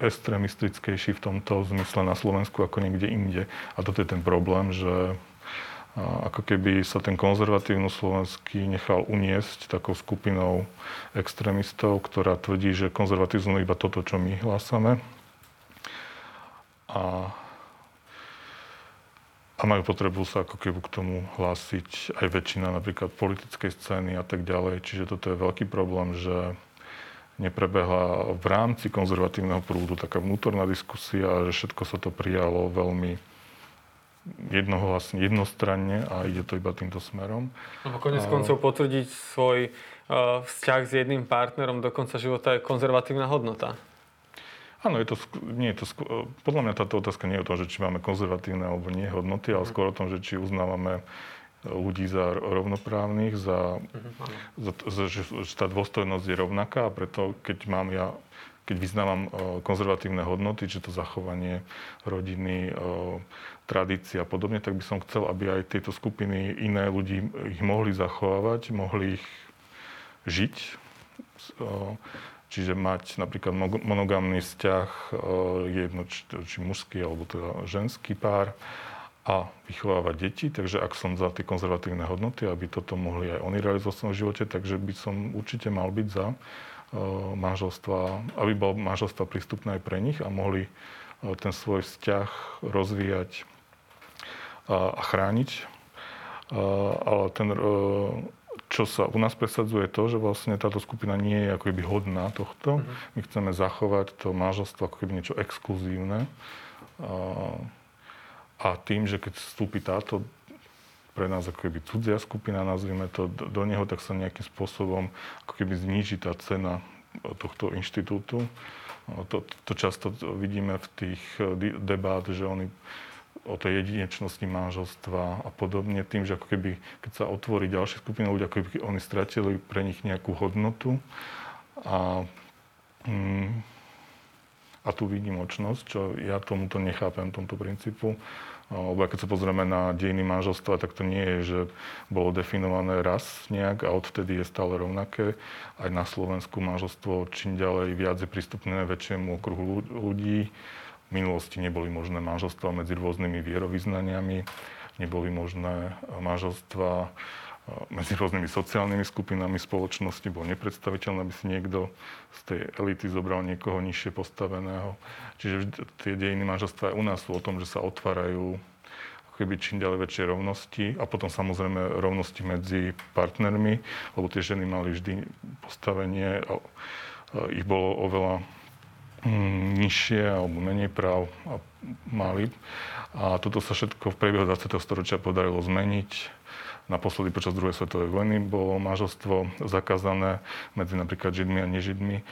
extremistickejší v tomto zmysle na Slovensku ako niekde inde. A toto je ten problém, že ako keby sa ten konzervatívno slovenský nechal uniesť takou skupinou extrémistov, ktorá tvrdí, že konzervatizmus iba toto, čo my hlásame. A, a majú potrebu sa ako keby k tomu hlásiť aj väčšina napríklad politickej scény a tak ďalej. Čiže toto je veľký problém, že neprebehla v rámci konzervatívneho prúdu taká vnútorná diskusia a že všetko sa to prijalo veľmi jednohlasne, jednostranne a ide to iba týmto smerom. No konec koncov potvrdiť svoj uh, vzťah s jedným partnerom do konca života je konzervatívna hodnota. Áno, je to, nie je to, podľa mňa táto otázka nie je o tom, že či máme konzervatívne alebo nie hodnoty, ale mhm. skôr o tom, že či uznávame ľudí za rovnoprávnych, za, mm-hmm. za, za že, že tá dôstojnosť je rovnaká a preto keď mám ja keď vyznávam konzervatívne hodnoty, či to zachovanie rodiny, tradície a podobne, tak by som chcel, aby aj tieto skupiny iné ľudí ich mohli zachovávať, mohli ich žiť. Čiže mať napríklad monogamný vzťah, jedno či, či mužský alebo teda ženský pár a vychovávať deti. Takže ak som za tie konzervatívne hodnoty, aby toto mohli aj oni realizovať v svojom živote, takže by som určite mal byť za manželstva, aby bol manželstva prístupné aj pre nich a mohli ten svoj vzťah rozvíjať a, chrániť. Ale ten, čo sa u nás presadzuje to, že vlastne táto skupina nie je ako keby hodná tohto. Mm-hmm. My chceme zachovať to manželstvo ako keby niečo exkluzívne. A tým, že keď vstúpi táto pre nás ako keby cudzia skupina, nazvime to, do, neho, tak sa nejakým spôsobom ako keby zníži tá cena tohto inštitútu. To, to často vidíme v tých debát, že oni o tej jedinečnosti manželstva a podobne, tým, že ako keby, keď sa otvorí ďalšia skupina ľudí, ako keby oni stratili pre nich nejakú hodnotu a, mm, a tú výnimočnosť, čo ja tomuto nechápem, tomto princípu. Lebo keď sa pozrieme na dejiny manželstva, tak to nie je, že bolo definované raz nejak a odvtedy je stále rovnaké. Aj na Slovensku manželstvo čím ďalej viac je prístupné väčšiemu okruhu ľudí v minulosti neboli možné manželstva medzi rôznymi vierovýznaniami, neboli možné manželstva medzi rôznymi sociálnymi skupinami spoločnosti. Bolo nepredstaviteľné, aby si niekto z tej elity zobral niekoho nižšie postaveného. Čiže tie dejiny manželstva aj u nás sú o tom, že sa otvárajú keby čím ďalej väčšie rovnosti a potom samozrejme rovnosti medzi partnermi, lebo tie ženy mali vždy postavenie, a ich bolo oveľa Mm, nižšie alebo menej práv a mali. A toto sa všetko v priebehu 20. storočia podarilo zmeniť. Naposledy počas druhej svetovej vojny bolo manželstvo zakázané medzi napríklad Židmi a nežidmi. E,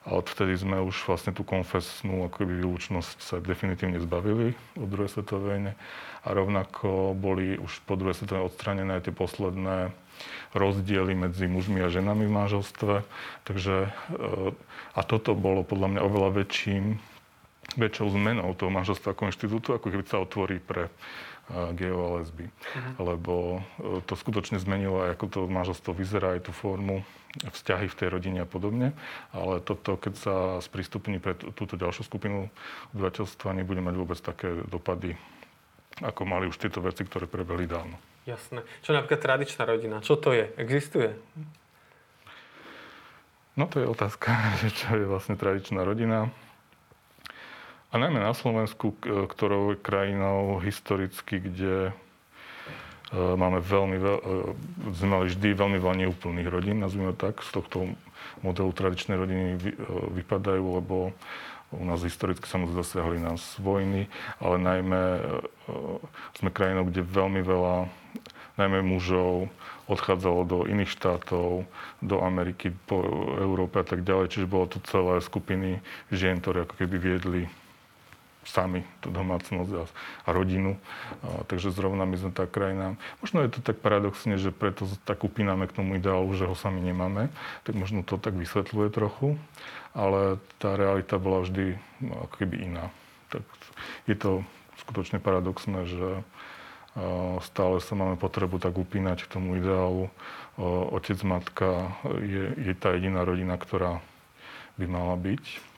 a odvtedy sme už vlastne tú konfesnú akoby výlučnosť sa definitívne zbavili od druhej svetovej vojny. A rovnako boli už po druhej svetovej odstranené aj tie posledné rozdiely medzi mužmi a ženami v manželstve. Takže, eh, a toto bolo podľa mňa oveľa väčším, väčšou zmenou toho manželstva ako inštitútu, ako keby sa otvorí pre geo a lesby. Uh-huh. Lebo eh, to skutočne zmenilo ako to manželstvo vyzerá, aj tú formu, vzťahy v tej rodine a podobne. Ale toto, keď sa sprístupní pre túto ďalšiu skupinu obyvateľstva, nebude mať vôbec také dopady, ako mali už tieto veci, ktoré prebehli dávno. Jasné. Čo napríklad tradičná rodina? Čo to je? Existuje? No to je otázka, čo je vlastne tradičná rodina. A najmä na Slovensku, ktorou je krajinou historicky, kde e, máme veľmi veľ, e, sme mali vždy veľmi veľa neúplných rodín, nazvime tak, z tohto modelu tradičnej rodiny e, vypadajú, lebo u nás historicky samozrejme zasiahli nás vojny, ale najmä sme krajinou, kde veľmi veľa najmä mužov, odchádzalo do iných štátov, do Ameriky, po Európe a tak ďalej. Čiže bolo to celé skupiny žien, ktoré ako keby viedli sami tú domácnosť a, a rodinu. A, takže zrovna my sme tá krajina. Možno je to tak paradoxne, že preto tak upíname k tomu ideálu, že ho sami nemáme. Tak možno to tak vysvetľuje trochu. Ale tá realita bola vždy no, ako keby iná. Tak je to skutočne paradoxné, že stále sa máme potrebu tak upínať k tomu ideálu. Otec, matka je, je tá jediná rodina, ktorá by mala byť.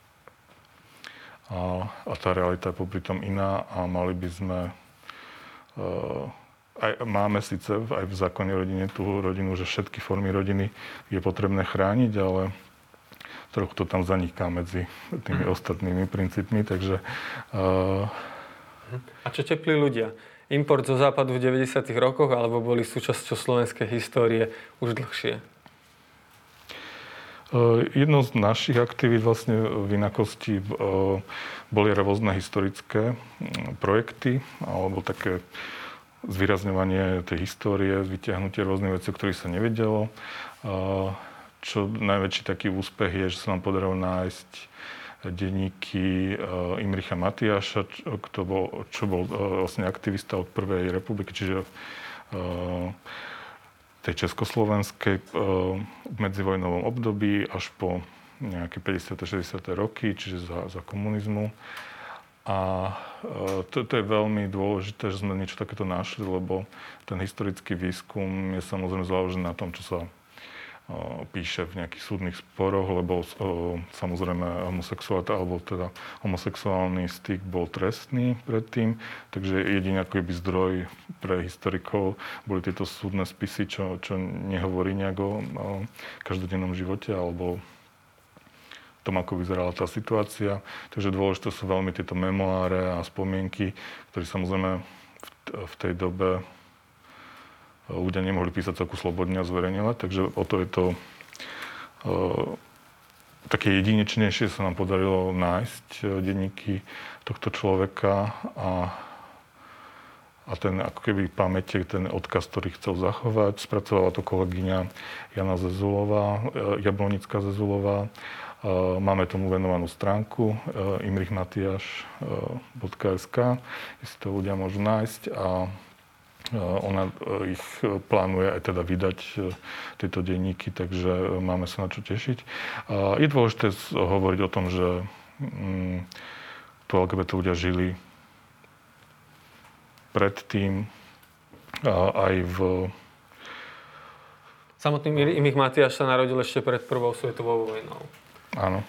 A, a tá realita je popri tom iná a mali by sme aj, máme síce aj v zákone rodine tú rodinu, že všetky formy rodiny je potrebné chrániť, ale trochu to tam zaniká medzi tými mm. ostatnými princípmi, takže... Uh... A čo teplí ľudia? import zo západu v 90. rokoch alebo boli súčasťou slovenskej histórie už dlhšie? Jedno z našich aktivít vlastne v inakosti boli rôzne historické projekty alebo také zvýrazňovanie tej histórie, vyťahnutie rôznych vecí, o ktorých sa nevedelo. Čo najväčší taký úspech je, že sa nám podarilo nájsť denníky Imricha Matiaša, čo bol, čo bol vlastne aktivista od Prvej republiky, čiže tej československej v medzivojnovom období až po nejaké 50. 60. roky, čiže za, za komunizmu. A to, to je veľmi dôležité, že sme niečo takéto našli, lebo ten historický výskum je samozrejme založený na tom, čo sa píše v nejakých súdnych sporoch, lebo samozrejme homosexuálita alebo teda homosexuálny styk bol trestný predtým, takže jediný ako by zdroj pre historikov boli tieto súdne spisy, čo, čo nehovorí nejak o každodennom živote alebo tom, ako vyzerala tá situácia. Takže dôležité sú veľmi tieto memoáre a spomienky, ktoré samozrejme v, v tej dobe ľudia nemohli písať celku slobodne a zverejňovať, takže o to je to uh, také jedinečnejšie sa nám podarilo nájsť uh, denníky tohto človeka a, a ten ako keby pamäte, ten odkaz, ktorý chcel zachovať. Spracovala to kolegyňa Jana Zezulová, uh, Jablonická Zezulová. Máme tomu venovanú stránku imrichmatiaš.sk, kde si to ľudia môžu nájsť a ona e, ich plánuje aj teda vydať e, tieto denníky, takže máme sa na čo tešiť. Je dôležité hovoriť o tom, že mm, tu LGBT ľudia žili predtým aj v... Samotný Imich Matiáš sa narodil ešte pred prvou svetovou vojnou. Áno.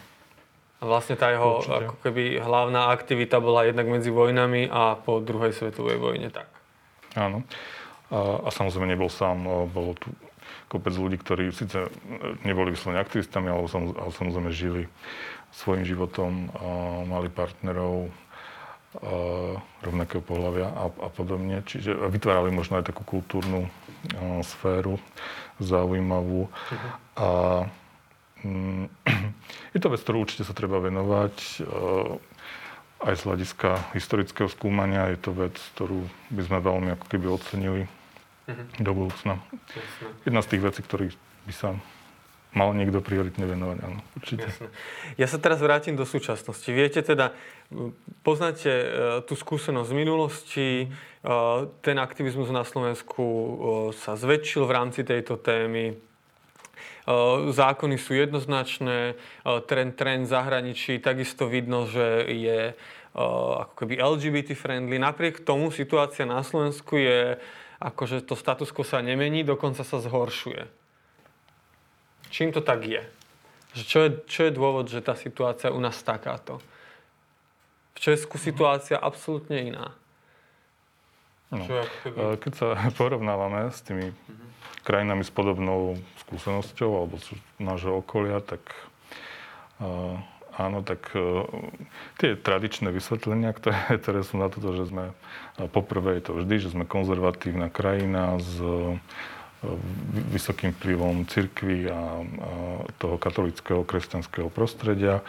A vlastne tá jeho ako keby hlavná aktivita bola jednak medzi vojnami a po druhej svetovej vojne tak. Áno. A, a samozrejme nebol sám, bolo tu kopec ľudí, ktorí síce neboli vyslovene aktivistami, ale, ale samozrejme žili svojim životom, mali partnerov rovnakého pohľavia a, a podobne. Čiže vytvárali možno aj takú kultúrnu sféru zaujímavú. Uh-huh. A mm, je to vec, ktorú určite sa treba venovať. A, aj z hľadiska historického skúmania je to vec, ktorú by sme veľmi ako keby ocenili mm-hmm. do budúcna. Jasne. Jedna z tých vecí, ktorých by sa mal niekto prioritne venovať, áno, určite. Jasne. Ja sa teraz vrátim do súčasnosti. Viete teda, poznáte uh, tú skúsenosť z minulosti, uh, ten aktivizmus na Slovensku uh, sa zväčšil v rámci tejto témy. Zákony sú jednoznačné, trend, trend zahraničí takisto vidno, že je ako keby LGBT friendly. Napriek tomu situácia na Slovensku je, akože to status quo sa nemení, dokonca sa zhoršuje. Čím to tak je? Čo je, čo je dôvod, že tá situácia u nás takáto? V Česku situácia absolútne iná. No. Keď sa porovnávame s tými mm-hmm. Krajinami s podobnou skúsenosťou alebo nášho okolia, tak áno, tak uh, tie tradičné vysvetlenia, ktoré, ktoré sú na to, že sme poprvé je to vždy, že sme konzervatívna krajina s uh, vysokým vplyvom cirkvy a, toho katolického kresťanského prostredia.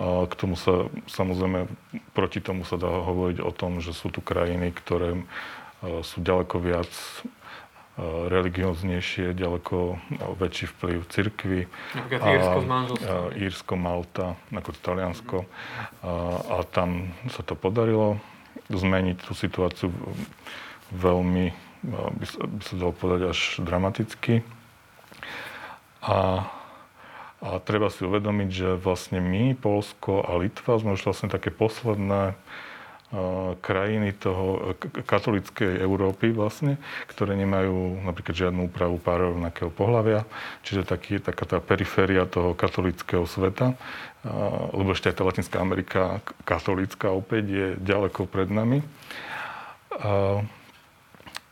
K tomu sa, samozrejme, proti tomu sa dá hovoriť o tom, že sú tu krajiny, ktoré sú ďaleko viac religioznejšie, ďaleko väčší vplyv cirkvy. Napríklad Írsko Írsko, Malta, ako Taliansko. A, a tam sa to podarilo zmeniť tú situáciu veľmi, by sa, by sa dalo povedať, až dramaticky. A, a treba si uvedomiť, že vlastne my, Polsko a Litva sme už vlastne také posledné krajiny toho katolickej Európy vlastne, ktoré nemajú napríklad žiadnu úpravu párov rovnakého pohľavia, čiže taký, taká tá periféria toho katolického sveta, lebo ešte aj tá Latinská Amerika katolícka opäť je ďaleko pred nami.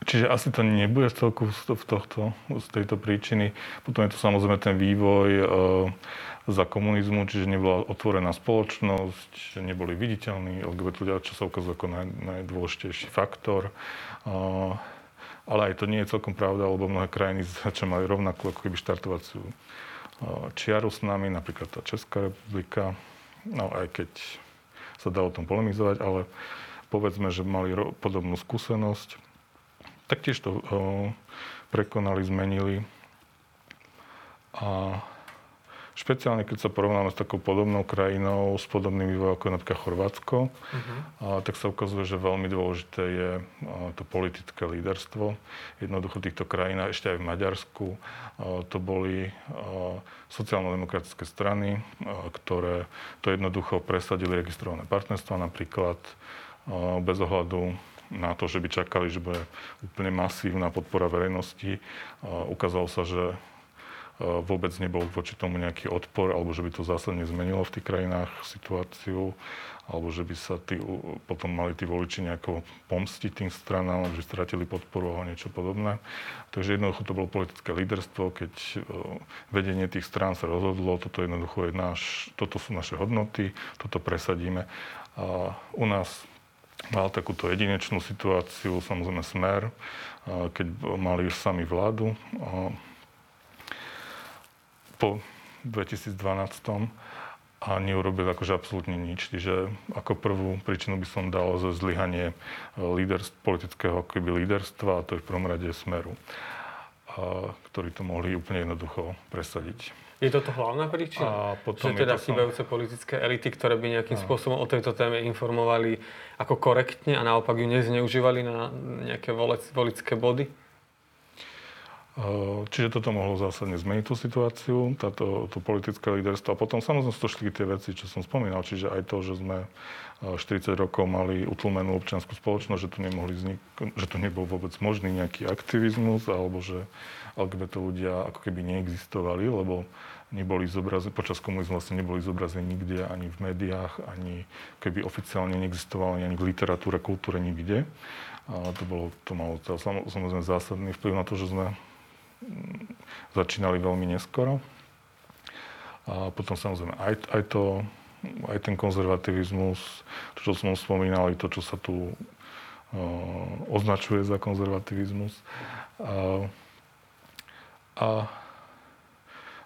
Čiže asi to nebude v celku z, tohto, z tejto príčiny. Potom je to samozrejme ten vývoj za komunizmu, čiže nebola otvorená spoločnosť, neboli viditeľní LGBT ľudia, čo sa ukazuje ako naj, najdôležitejší faktor. Ale aj to nie je celkom pravda, lebo mnohé krajiny začali mali rovnakú ako keby štartovaciu čiaru s nami, napríklad tá Česká republika, no aj keď sa dá o tom polemizovať, ale povedzme, že mali ro- podobnú skúsenosť, tak tiež to uh, prekonali, zmenili. A Špeciálne, keď sa porovnáme s takou podobnou krajinou, s podobným vývojom ako napríklad Chorvátsko, uh-huh. a, tak sa ukazuje, že veľmi dôležité je a, to politické líderstvo. Jednoducho týchto krajinách, ešte aj v Maďarsku, a, to boli sociálno-demokratické strany, ktoré to jednoducho presadili registrované partnerstva napríklad, bez ohľadu na to, že by čakali, že bude úplne masívna podpora verejnosti. Ukázalo sa, že vôbec nebol voči tomu nejaký odpor, alebo že by to zásadne zmenilo v tých krajinách situáciu, alebo že by sa tí, potom mali tí voliči nejako pomstiť tým stranám, že stratili podporu alebo niečo podobné. Takže jednoducho to bolo politické líderstvo, keď vedenie tých strán sa rozhodlo, toto jednoducho je náš, toto sú naše hodnoty, toto presadíme. A u nás mal takúto jedinečnú situáciu, samozrejme Smer, keď mali už sami vládu po 2012 a neurobil akože absolútne nič. Čiže ako prvú príčinu by som dal za zlyhanie e, líderst, politického keby líderstva, a to je v prvom rade Smeru, a, ktorí to mohli úplne jednoducho presadiť. Je toto hlavná príčina? A potom že teda chýbajúce som... politické elity, ktoré by nejakým a... spôsobom o tejto téme informovali ako korektne a naopak ju nezneužívali na nejaké volické body? Čiže toto mohlo zásadne zmeniť tú situáciu, táto, to politické líderstvo. A potom samozrejme sú to šli tie veci, čo som spomínal, čiže aj to, že sme 40 rokov mali utlmenú občianskú spoločnosť, že tu, nemohli vznik- že tu nebol vôbec možný nejaký aktivizmus, alebo že LGBT ľudia ako keby neexistovali, lebo neboli zobrazení, počas komunizmu vlastne neboli zobrazení nikde, ani v médiách, ani keby oficiálne neexistovali ani v literatúre, kultúre, nikde. A to, bolo, to malo to, samozrejme zásadný vplyv na to, že sme začínali veľmi neskoro. A potom samozrejme aj, aj to, aj ten konzervativizmus, to, čo som spomínal, to, čo sa tu uh, označuje za konzervativizmus. A, a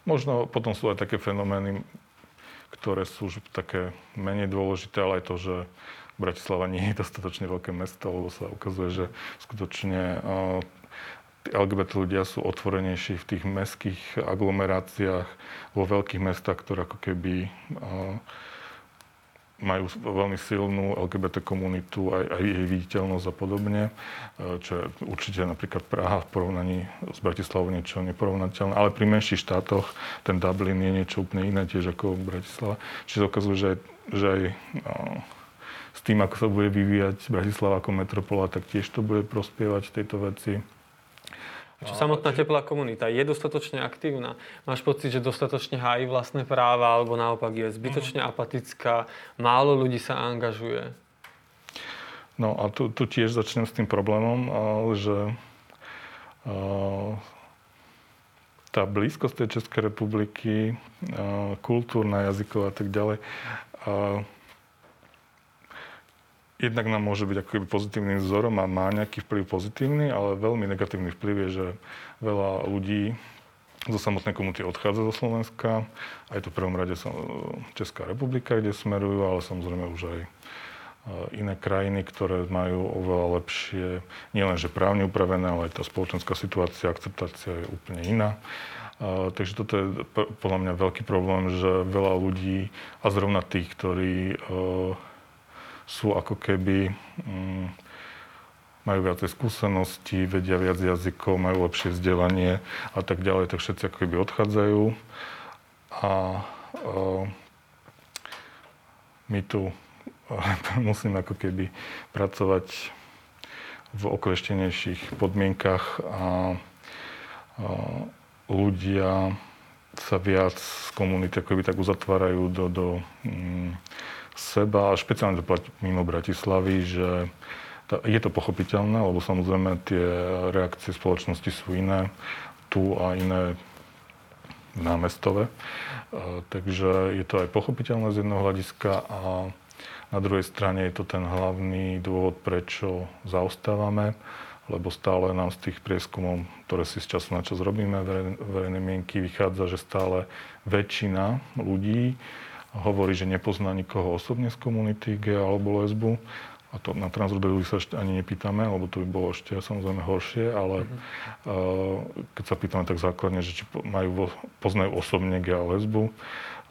možno potom sú aj také fenomény, ktoré sú už také menej dôležité, ale aj to, že Bratislava nie je dostatočne veľké mesto, lebo sa ukazuje, že skutočne uh, LGBT ľudia sú otvorenejší v tých mestských aglomeráciách, vo veľkých mestách, ktoré ako keby majú veľmi silnú LGBT komunitu, aj, aj jej viditeľnosť a podobne, čo je určite napríklad Praha v porovnaní s Bratislavou niečo neporovnateľné, ale pri menších štátoch ten Dublin je niečo úplne iné tiež ako Bratislava. Čiže ukazuje, že, že aj no, s tým, ako sa bude vyvíjať Bratislava ako metropola, tak tiež to bude prospievať tejto veci. Čo samotná teplá komunita je dostatočne aktívna? Máš pocit, že dostatočne hájí vlastné práva, alebo naopak je zbytočne apatická, málo ľudí sa angažuje? No a tu, tu tiež začnem s tým problémom, že tá blízkosť tej Českej republiky, kultúrna, jazyková a tak ďalej, jednak nám môže byť ako pozitívnym vzorom a má nejaký vplyv pozitívny, ale veľmi negatívny vplyv je, že veľa ľudí zo samotnej komunity odchádza zo Slovenska. Aj to v prvom rade Česká republika, kde smerujú, ale samozrejme už aj e, iné krajiny, ktoré majú oveľa lepšie, nielenže právne upravené, ale aj tá spoločenská situácia, akceptácia je úplne iná. Uh, takže toto je podľa mňa veľký problém, že veľa ľudí, a zrovna tých, ktorí uh, sú ako keby mm, majú viacej skúseností, vedia viac jazykov, majú lepšie vzdelanie a tak ďalej, tak všetci ako keby odchádzajú. A uh, my tu musím ako keby pracovať v okleštenejších podmienkach a, a ľudia sa viac z komunity ako by tak uzatvárajú do, do mm, seba a špeciálne to platí mimo Bratislavy, že je to pochopiteľné, lebo samozrejme tie reakcie spoločnosti sú iné tu a iné námestové. Takže je to aj pochopiteľné z jedného hľadiska a na druhej strane je to ten hlavný dôvod, prečo zaostávame, lebo stále nám z tých prieskumov, ktoré si z času na čas robíme, verejnej mienky, vychádza, že stále väčšina ľudí hovorí, že nepozná nikoho osobne z komunity gay alebo lesbu a to na transrodoví sa ešte ani nepýtame, lebo to by bolo ešte samozrejme horšie, ale mm-hmm. uh, keď sa pýtame tak základne, že či majú, poznajú osobne gay a lesbu,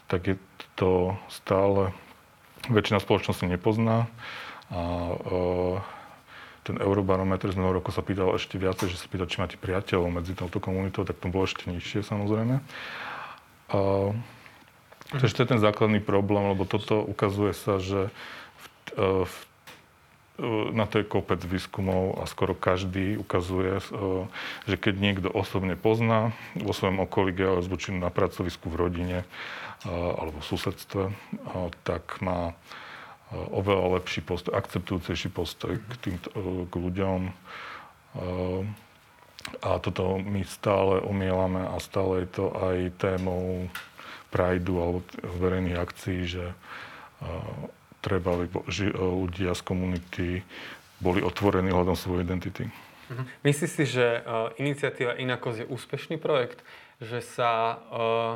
tak je to stále, väčšina spoločnosti nepozná a uh, ten eurobarometr z minulého roku sa pýtal ešte viacej, že sa pýtal, či máte priateľov medzi touto komunitou, tak to bolo ešte nižšie samozrejme. Uh, to je ten základný problém, lebo toto ukazuje sa, že v, v na to je kopec výskumov a skoro každý ukazuje, že keď niekto osobne pozná vo svojom okolí geolesbu, na pracovisku, v rodine alebo v susedstve, tak má oveľa lepší postoj, akceptujúcejší postoj k, tým, k ľuďom. A toto my stále omielame a stále je to aj témou Prideu alebo verejných akcií, že treba, aby ľudia z komunity boli otvorení hľadom svojej identity. Mhm. Myslíš si, že uh, iniciatíva Inakosť je úspešný projekt? Že sa,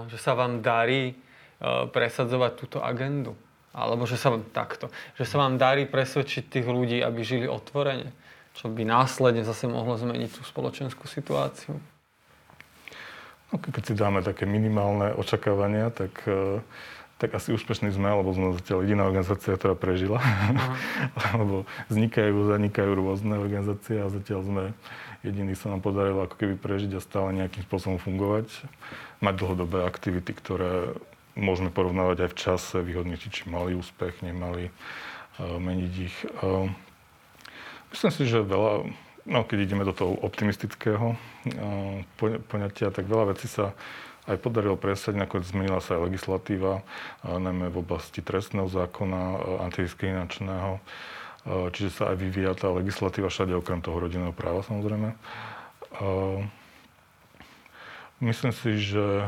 že sa vám darí presadzovať túto agendu? Alebo že sa vám takto, že sa vám darí presvedčiť tých ľudí, aby žili otvorene? Čo by následne zase mohlo zmeniť tú spoločenskú situáciu? No, keď si dáme také minimálne očakávania, tak uh, tak asi úspešní sme, lebo sme zatiaľ jediná organizácia, ktorá prežila. lebo vznikajú, zanikajú rôzne organizácie a zatiaľ sme jediní sa nám podarilo ako keby prežiť a stále nejakým spôsobom fungovať. Mať dlhodobé aktivity, ktoré môžeme porovnávať aj v čase, vyhodnotiť, či mali úspech, nemali, uh, meniť ich. Uh, myslím si, že veľa, no keď ideme do toho optimistického uh, poňatia, tak veľa vecí sa aj podarilo presať, nakoniec zmenila sa aj legislatíva, najmä v oblasti trestného zákona, antidiskriminačného. Čiže sa aj vyvíja tá legislatíva všade, okrem toho rodinného práva samozrejme. Myslím si, že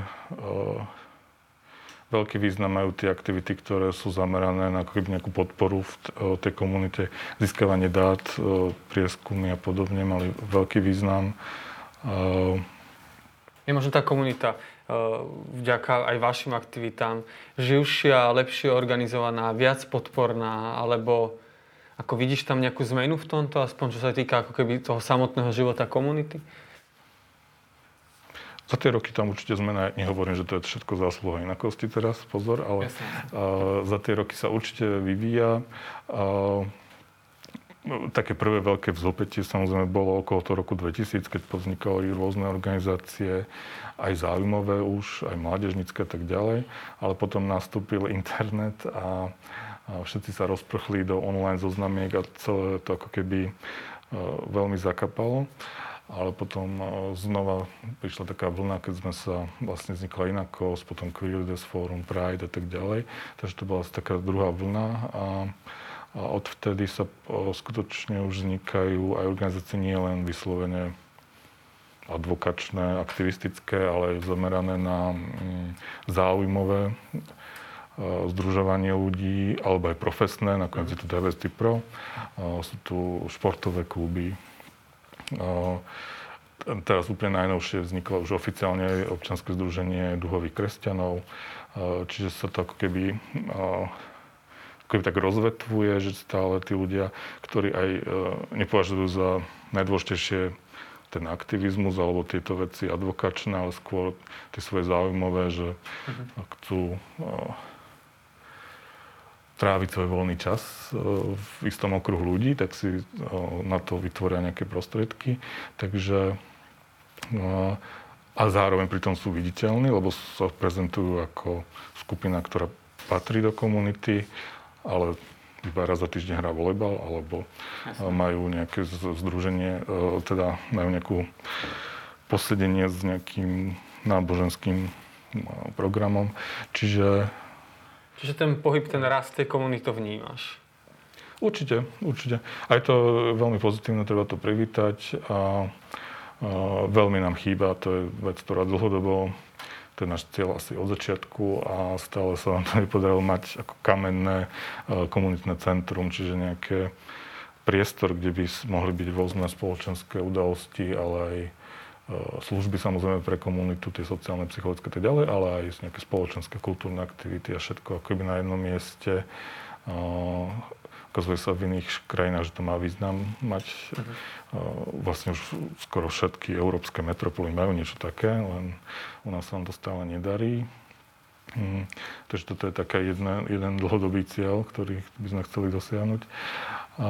veľký význam majú tie aktivity, ktoré sú zamerané na nejakú podporu v tej komunite, získavanie dát, prieskumy a podobne mali veľký význam. Je možno tá komunita Eh, vďaka aj vašim aktivitám živšia, lepšie organizovaná, viac podporná, alebo ako vidíš tam nejakú zmenu v tomto, aspoň čo sa týka ako keby toho samotného života komunity? Za tie roky tam určite zmena, nehovorím, že to je všetko zásluha inakosti teraz, pozor, ale uh, za tie roky sa určite vyvíja. Uh, také prvé veľké vzopätie samozrejme bolo okolo toho roku 2000, keď povznikali rôzne organizácie, aj záujmové už, aj mládežnické a tak ďalej. Ale potom nastúpil internet a, a všetci sa rozprchli do online zoznamiek a celé to ako keby uh, veľmi zakapalo. Ale potom uh, znova prišla taká vlna, keď sme sa vlastne vznikla Inakos, potom Queer Forum, Pride a tak ďalej. Takže to bola taká druhá vlna. A, a odvtedy sa skutočne už vznikajú aj organizácie nie len vyslovene advokačné, aktivistické, ale aj zamerané na mm, záujmové združovanie ľudí, alebo aj profesné, nakoniec je tu Diversity Pro, sú tu športové kluby. Teraz úplne najnovšie vzniklo už oficiálne občanské združenie duhových kresťanov, čiže sa to ako keby keby tak rozvetvuje, že stále tí ľudia, ktorí aj e, nepovažujú za najdôležitejšie ten aktivizmus alebo tieto veci advokačné, ale skôr tie svoje záujmové, že uh-huh. chcú e, tráviť svoj voľný čas e, v istom okruhu ľudí, tak si na to vytvoria nejaké prostriedky. Takže a zároveň pritom sú viditeľní, lebo sa prezentujú ako skupina, ktorá patrí do komunity ale iba raz za týždeň hrá volejbal, alebo Jasne. majú nejaké združenie, teda majú nejakú posedenie s nejakým náboženským programom. Čiže... Čiže ten pohyb, ten rast tej komunity vnímaš? Určite, určite. Je to veľmi pozitívne, treba to privítať a, a veľmi nám chýba, to je vec, ktorá dlhodobo to je náš cieľ asi od začiatku a stále sa nám to nepodarilo mať ako kamenné komunitné centrum, čiže nejaké priestor, kde by mohli byť rôzne spoločenské udalosti, ale aj služby samozrejme pre komunitu, tie sociálne, psychologické a tak ďalej, ale aj nejaké spoločenské, kultúrne aktivity a všetko ako by na jednom mieste ukazuje sa v iných krajinách, že to má význam mať. Uh-huh. Vlastne už skoro všetky európske metropoly majú niečo také, len u nás sa nám to stále nedarí. Hmm. Takže toto je jedna, jeden dlhodobý cieľ, ktorý by sme chceli dosiahnuť. A,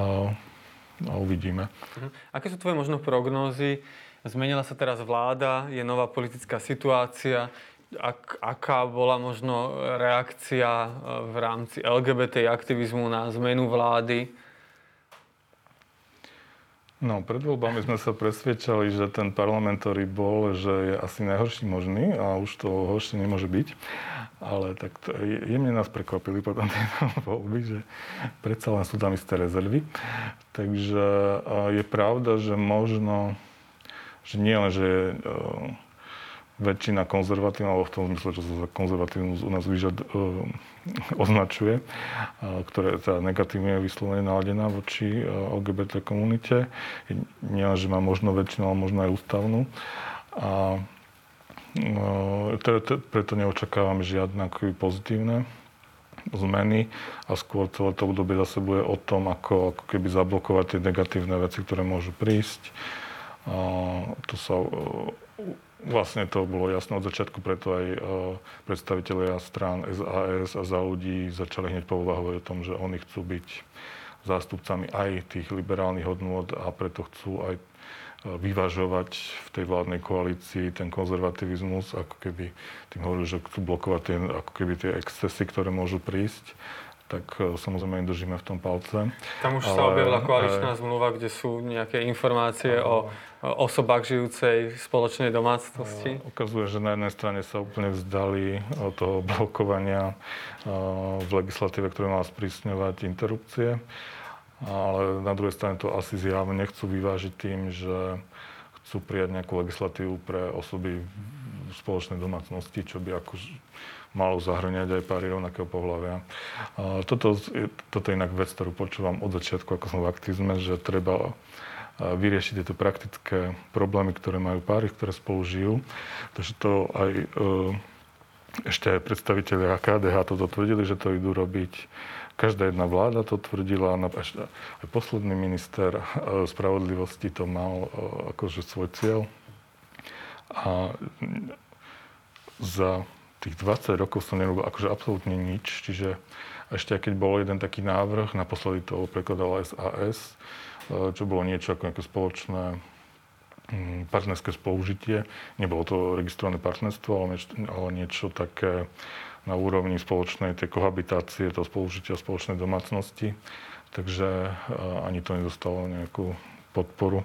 a uvidíme. Uh-huh. Aké sú tvoje možno prognózy? Zmenila sa teraz vláda, je nová politická situácia ak, aká bola možno reakcia e, v rámci LGBT aktivizmu na zmenu vlády? No, pred voľbami sme sa presvedčali, že ten parlament, bol, že je asi najhorší možný a už to horšie nemôže byť. Ale tak to, jemne nás prekvapili potom tieto voľby, že predsa len sú tam isté rezervy. Takže je pravda, že možno, že nie len, že je väčšina konzervatívna, alebo v tom zmysle, čo sa konzervatívnu u nás vyžad, uh, označuje, uh, ktorá je teda negatívne vyslovene naladená voči uh, LGBT komunite. Nie len, že má možno väčšinu, ale možno aj ústavnú. A teda, preto neočakávam žiadne pozitívne zmeny a skôr celé to obdobie zase bude o tom, ako, ako keby zablokovať tie negatívne veci, ktoré môžu prísť. To sa Vlastne to bolo jasné od začiatku, preto aj uh, predstavitelia strán SAS a za ľudí začali hneď povahovať o tom, že oni chcú byť zástupcami aj tých liberálnych hodnôt a preto chcú aj uh, vyvažovať v tej vládnej koalícii ten konzervativizmus, ako keby tým hovorili, že chcú blokovať tie, ako keby tie excesy, ktoré môžu prísť tak uh, samozrejme im držíme v tom palce. Tam už Ale, sa objavila koaličná aj, zmluva, kde sú nejaké informácie o osobách žijúcej v spoločnej domácnosti? Ukazuje, že na jednej strane sa úplne vzdali od toho blokovania v legislatíve, ktoré má sprísňovať interrupcie. Ale na druhej strane to asi zjavne nechcú vyvážiť tým, že chcú prijať nejakú legislatívu pre osoby v spoločnej domácnosti, čo by ako malo zahrňať aj páry rovnakého pohľavia. Toto, toto je inak vec, ktorú počúvam od začiatku, ako som v aktivizme, že treba vyriešiť tieto praktické problémy, ktoré majú páry, ktoré spolu žijú. Takže to aj e, ešte aj predstaviteľi KDH toto tvrdili, že to idú robiť. Každá jedna vláda to tvrdila, aj posledný minister e, spravodlivosti to mal e, akože svoj cieľ. A za tých 20 rokov som nerobil akože absolútne nič, čiže ešte keď bol jeden taký návrh, naposledy to prekladal SAS, E, čo bolo niečo ako nejaké spoločné mm, partnerské spolužitie. Nebolo to registrované partnerstvo, ale niečo, ale niečo také na úrovni spoločnej tej kohabitácie, toho spolužitia spoločnej domácnosti. Takže e, ani to nedostalo nejakú podporu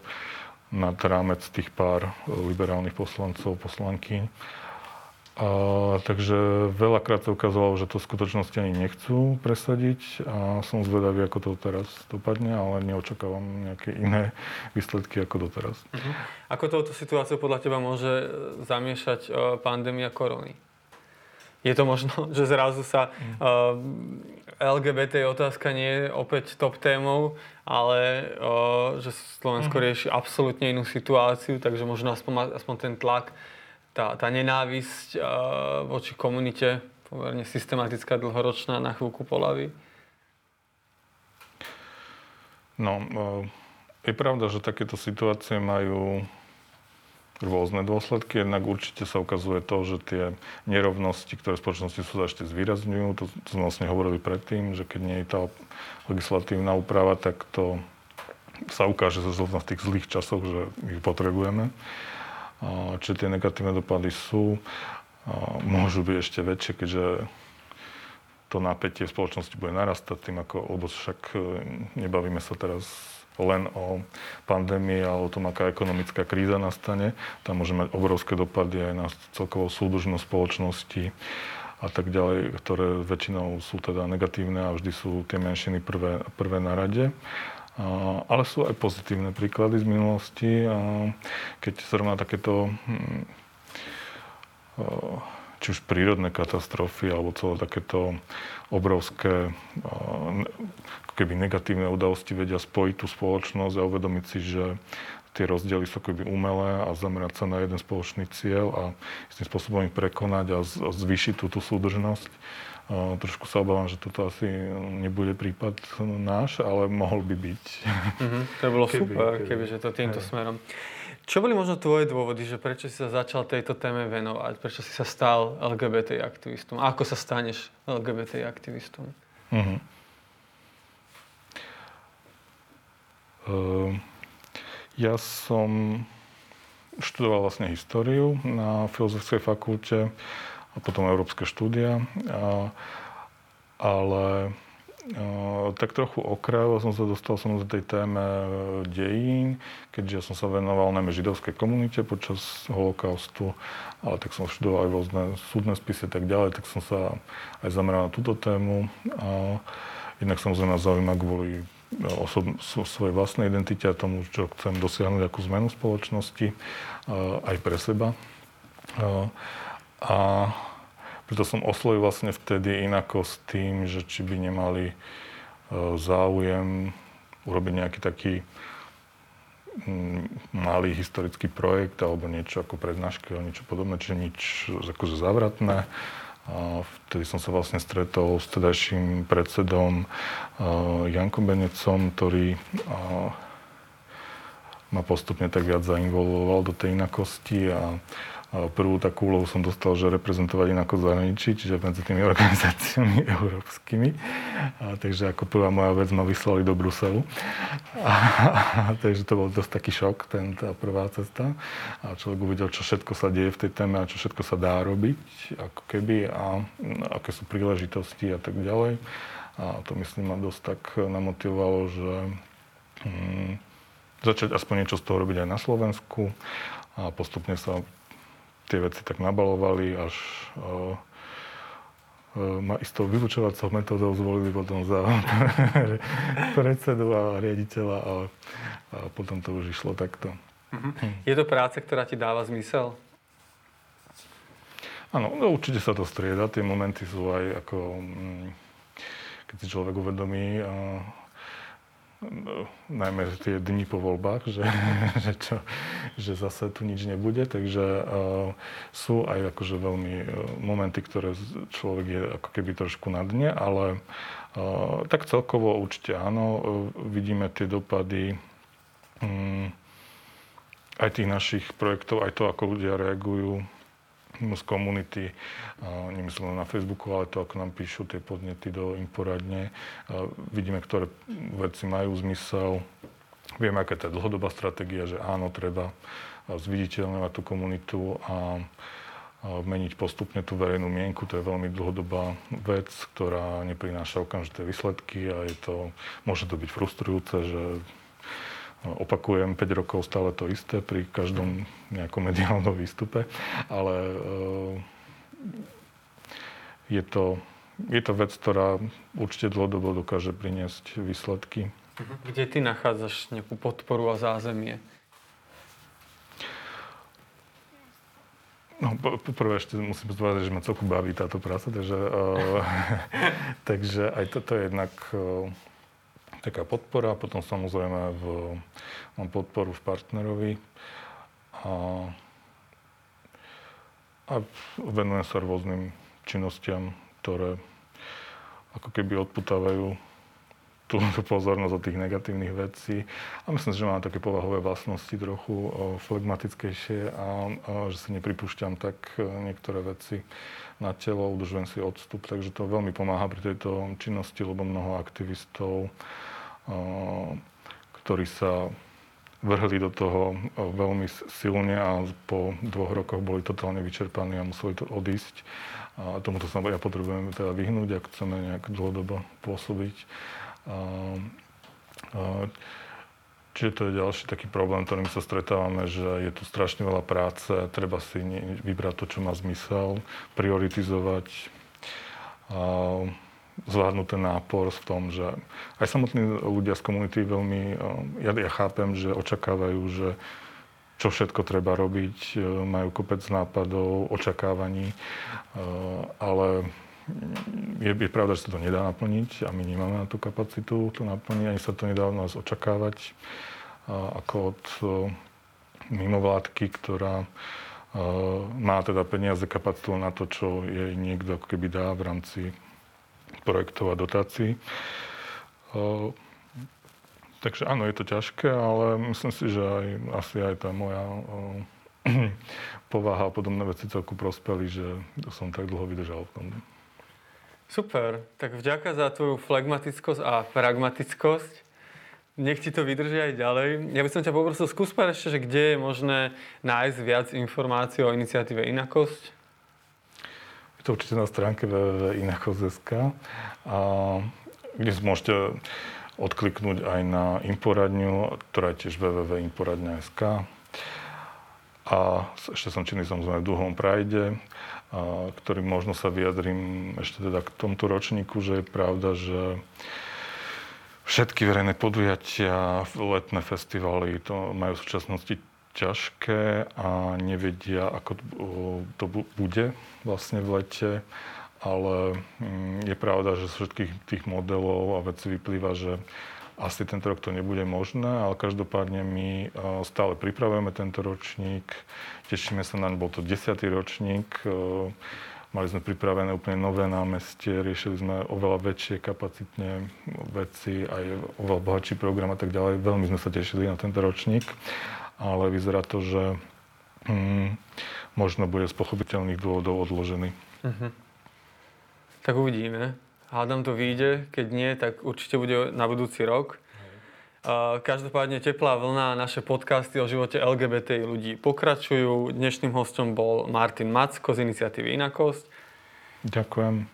nad rámec tých pár liberálnych poslancov, poslanky. A, takže veľakrát sa ukázalo, že to v skutočnosti ani nechcú presadiť a som zvedavý, ako to teraz dopadne, ale neočakávam nejaké iné výsledky ako doteraz. Uh-huh. Ako touto situáciu podľa teba môže e, zamiešať uh, pandémia korony? Je to možno, že zrazu sa uh, e, LGBT otázka nie je opäť top témou, ale uh, že Slovensko uh-huh. rieši absolútne inú situáciu, takže možno aspoň, aspoň ten tlak tá, tá nenávisť uh, voči komunite, pomerne systematická, dlhoročná, na chvíľku polaví? No, uh, je pravda, že takéto situácie majú rôzne dôsledky. Jednak určite sa ukazuje to, že tie nerovnosti, ktoré v spoločnosti sú, ešte zvýrazňujú. To, to sme vlastne hovorili predtým, že keď nie je tá legislatívna úprava, tak to sa ukáže zrovna v tých zlých časoch, že ich potrebujeme. Čiže tie negatívne dopady sú. Môžu byť ešte väčšie, keďže to napätie v spoločnosti bude narastať tým, ako, lebo však e, nebavíme sa teraz len o pandémii, ale o tom, aká ekonomická kríza nastane. Tam môže mať obrovské dopady aj na celkovú súdržnosť spoločnosti a tak ďalej, ktoré väčšinou sú teda negatívne a vždy sú tie menšiny prvé, prvé na rade. Ale sú aj pozitívne príklady z minulosti. Keď zrovna takéto hm, či už prírodné katastrofy alebo celé takéto obrovské keby negatívne udalosti vedia spojiť tú spoločnosť a uvedomiť si, že tie rozdiely sú akoby umelé a zamerať sa na jeden spoločný cieľ a tým spôsobom ich prekonať a zvýšiť túto súdržnosť. Trošku sa obávam, že toto asi nebude prípad náš, ale mohol by byť. Mm-hmm, to by bolo keby, super, keby, keby že to týmto hej. smerom. Čo boli možno tvoje dôvody, že prečo si sa začal tejto téme venovať? Prečo si sa stal LGBT aktivistom? A ako sa staneš LGBT aktivistom? Mm-hmm. Uh, ja som študoval vlastne históriu na Filozofickej fakulte a potom európske štúdia. A, ale a, tak trochu okrajovo som sa dostal som do tej téme e, dejín, keďže ja som sa venoval najmä židovskej komunite počas holokaustu, ale tak som študoval aj rôzne súdne spisy a tak ďalej, tak som sa aj zameral na túto tému. A jednak samozrejme zaujíma kvôli e, osob, svojej vlastnej identite a tomu, čo chcem dosiahnuť akú zmenu spoločnosti, aj pre seba. A preto som oslovil vlastne vtedy inako s tým, že či by nemali e, záujem urobiť nejaký taký malý historický projekt alebo niečo ako prednášky alebo niečo podobné, čiže nič akože zavratné. A vtedy som sa vlastne stretol s tedajším predsedom e, Jankom Benecom, ktorý e, ma postupne tak viac zainvoloval do tej inakosti a Prvú takú úlohu som dostal, že reprezentovať inako zahraničí, čiže medzi tými organizáciami európskymi. A, takže ako prvá moja vec ma vyslali do Bruselu. A, a, takže to bol dosť taký šok, ten, tá prvá cesta. A človek uvidel, čo všetko sa deje v tej téme a čo všetko sa dá robiť, ako keby, a aké sú príležitosti a tak ďalej. A to myslím ma dosť tak namotivovalo, že hm, začať aspoň niečo z toho robiť aj na Slovensku a postupne sa tie veci tak nabalovali, až ma istou vylučovacou metodou zvolili potom za predsedu a riaditeľa a, a potom to už išlo takto. Uh-huh. Je to práca, ktorá ti dáva zmysel? Áno, no, určite sa to strieda. Tie momenty sú aj ako, mm, keď si človek uvedomí, najmä tie dni po voľbách, že, že, čo, že zase tu nič nebude, takže uh, sú aj akože veľmi uh, momenty, ktoré človek je ako keby trošku na dne, ale uh, tak celkovo určite áno, uh, vidíme tie dopady um, aj tých našich projektov, aj to, ako ľudia reagujú z komunity, nemyslím na Facebooku, ale to, ako nám píšu tie podnety do Inforadne. Vidíme, ktoré veci majú zmysel. Vieme, aká je tá dlhodobá stratégia, že áno, treba zviditeľňovať tú komunitu a meniť postupne tú verejnú mienku. To je veľmi dlhodobá vec, ktorá neprináša okamžité výsledky a je to, môže to byť frustrujúce, že opakujem 5 rokov stále to isté pri každom nejakom mediálnom výstupe, ale eh, je to, je to vec, ktorá určite dlhodobo dokáže priniesť výsledky. Mhm. Kde ty nachádzaš nejakú podporu a zázemie? No, prvé ešte musím povedať, že ma celku baví táto práca, takže, uh, takže aj toto je jednak uh, taká podpora, potom samozrejme v, mám podporu v partnerovi a, a venujem sa rôznym činnostiam, ktoré ako keby odputávajú tú, pozornosť od tých negatívnych vecí. A myslím si, že mám také povahové vlastnosti trochu flegmatickejšie a, že si nepripúšťam tak e, niektoré veci na telo, udržujem si odstup, takže to veľmi pomáha pri tejto činnosti, lebo mnoho aktivistov ktorí sa vrhli do toho veľmi silne a po dvoch rokoch boli totálne vyčerpaní a museli to odísť. A tomuto sa ja potrebujeme teda vyhnúť, ak chceme nejak dlhodobo pôsobiť. A, a, čiže to je ďalší taký problém, ktorým sa stretávame, že je tu strašne veľa práce, treba si vybrať to, čo má zmysel, prioritizovať. A, zvládnuť ten nápor v tom, že aj samotní ľudia z komunity veľmi, ja, ja chápem, že očakávajú, že čo všetko treba robiť, majú kopec nápadov, očakávaní, ale je, je pravda, že sa to nedá naplniť a my nemáme na tú kapacitu to naplniť, ani sa to nedá od nás očakávať ako od e, mimovládky, ktorá má teda peniaze, kapacitu na to, čo jej niekto ako keby dá v rámci projektov a dotácií. Takže áno, je to ťažké, ale myslím si, že aj, asi aj tá moja povaha a podobné veci celku prospeli, že som tak dlho vydržal v tom. Super, tak vďaka za tvoju flegmatickosť a pragmatickosť. Nech ti to vydrží aj ďalej. Ja by som ťa poprosil, skús ešte, že kde je možné nájsť viac informácií o iniciatíve Inakosť? Je to určite na stránke www.inakosť.sk, kde môžete odkliknúť aj na Imporadňu, ktorá je tiež www.imporadňa.sk. A ešte som činný samozrejme v druhom prajde, ktorým možno sa vyjadrím ešte teda k tomto ročníku, že je pravda, že všetky verejné podujatia, letné festivaly to majú v súčasnosti ťažké a nevedia, ako to bude vlastne v lete. Ale mm, je pravda, že z všetkých tých modelov a vecí vyplýva, že asi tento rok to nebude možné, ale každopádne my e, stále pripravujeme tento ročník, tešíme sa naň, bol to desiatý ročník, e, mali sme pripravené úplne nové námestie, riešili sme oveľa väčšie kapacitne veci, aj oveľa bohatší program a tak ďalej. Veľmi sme sa tešili na tento ročník, ale vyzerá to, že hm, možno bude z pochopiteľných dôvodov odložený. Uh-huh. Tak uvidíme. Hádam to vyjde, keď nie, tak určite bude na budúci rok. Každopádne Teplá vlna naše podcasty o živote LGBT ľudí pokračujú. Dnešným hostom bol Martin Macko z iniciatívy Inakosť. Ďakujem.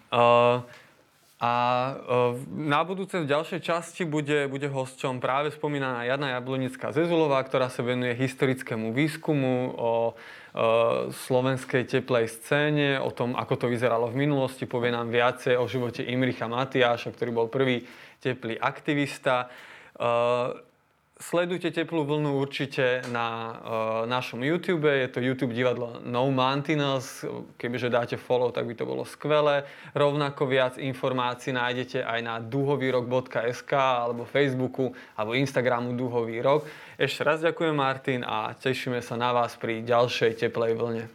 A na budúce v ďalšej časti bude, bude hosťom práve spomínaná Jana Jablonická Zezulová, ktorá sa venuje historickému výskumu o slovenskej teplej scéne, o tom, ako to vyzeralo v minulosti. Povie nám viacej o živote Imricha Matiáša, ktorý bol prvý teplý aktivista. Sledujte Teplú vlnu určite na uh, našom YouTube. Je to YouTube divadlo No Mantinels. Kebyže dáte follow, tak by to bolo skvelé. Rovnako viac informácií nájdete aj na duhovýrok.sk alebo Facebooku alebo Instagramu Duhový rok. Ešte raz ďakujem Martin a tešíme sa na vás pri ďalšej teplej vlne.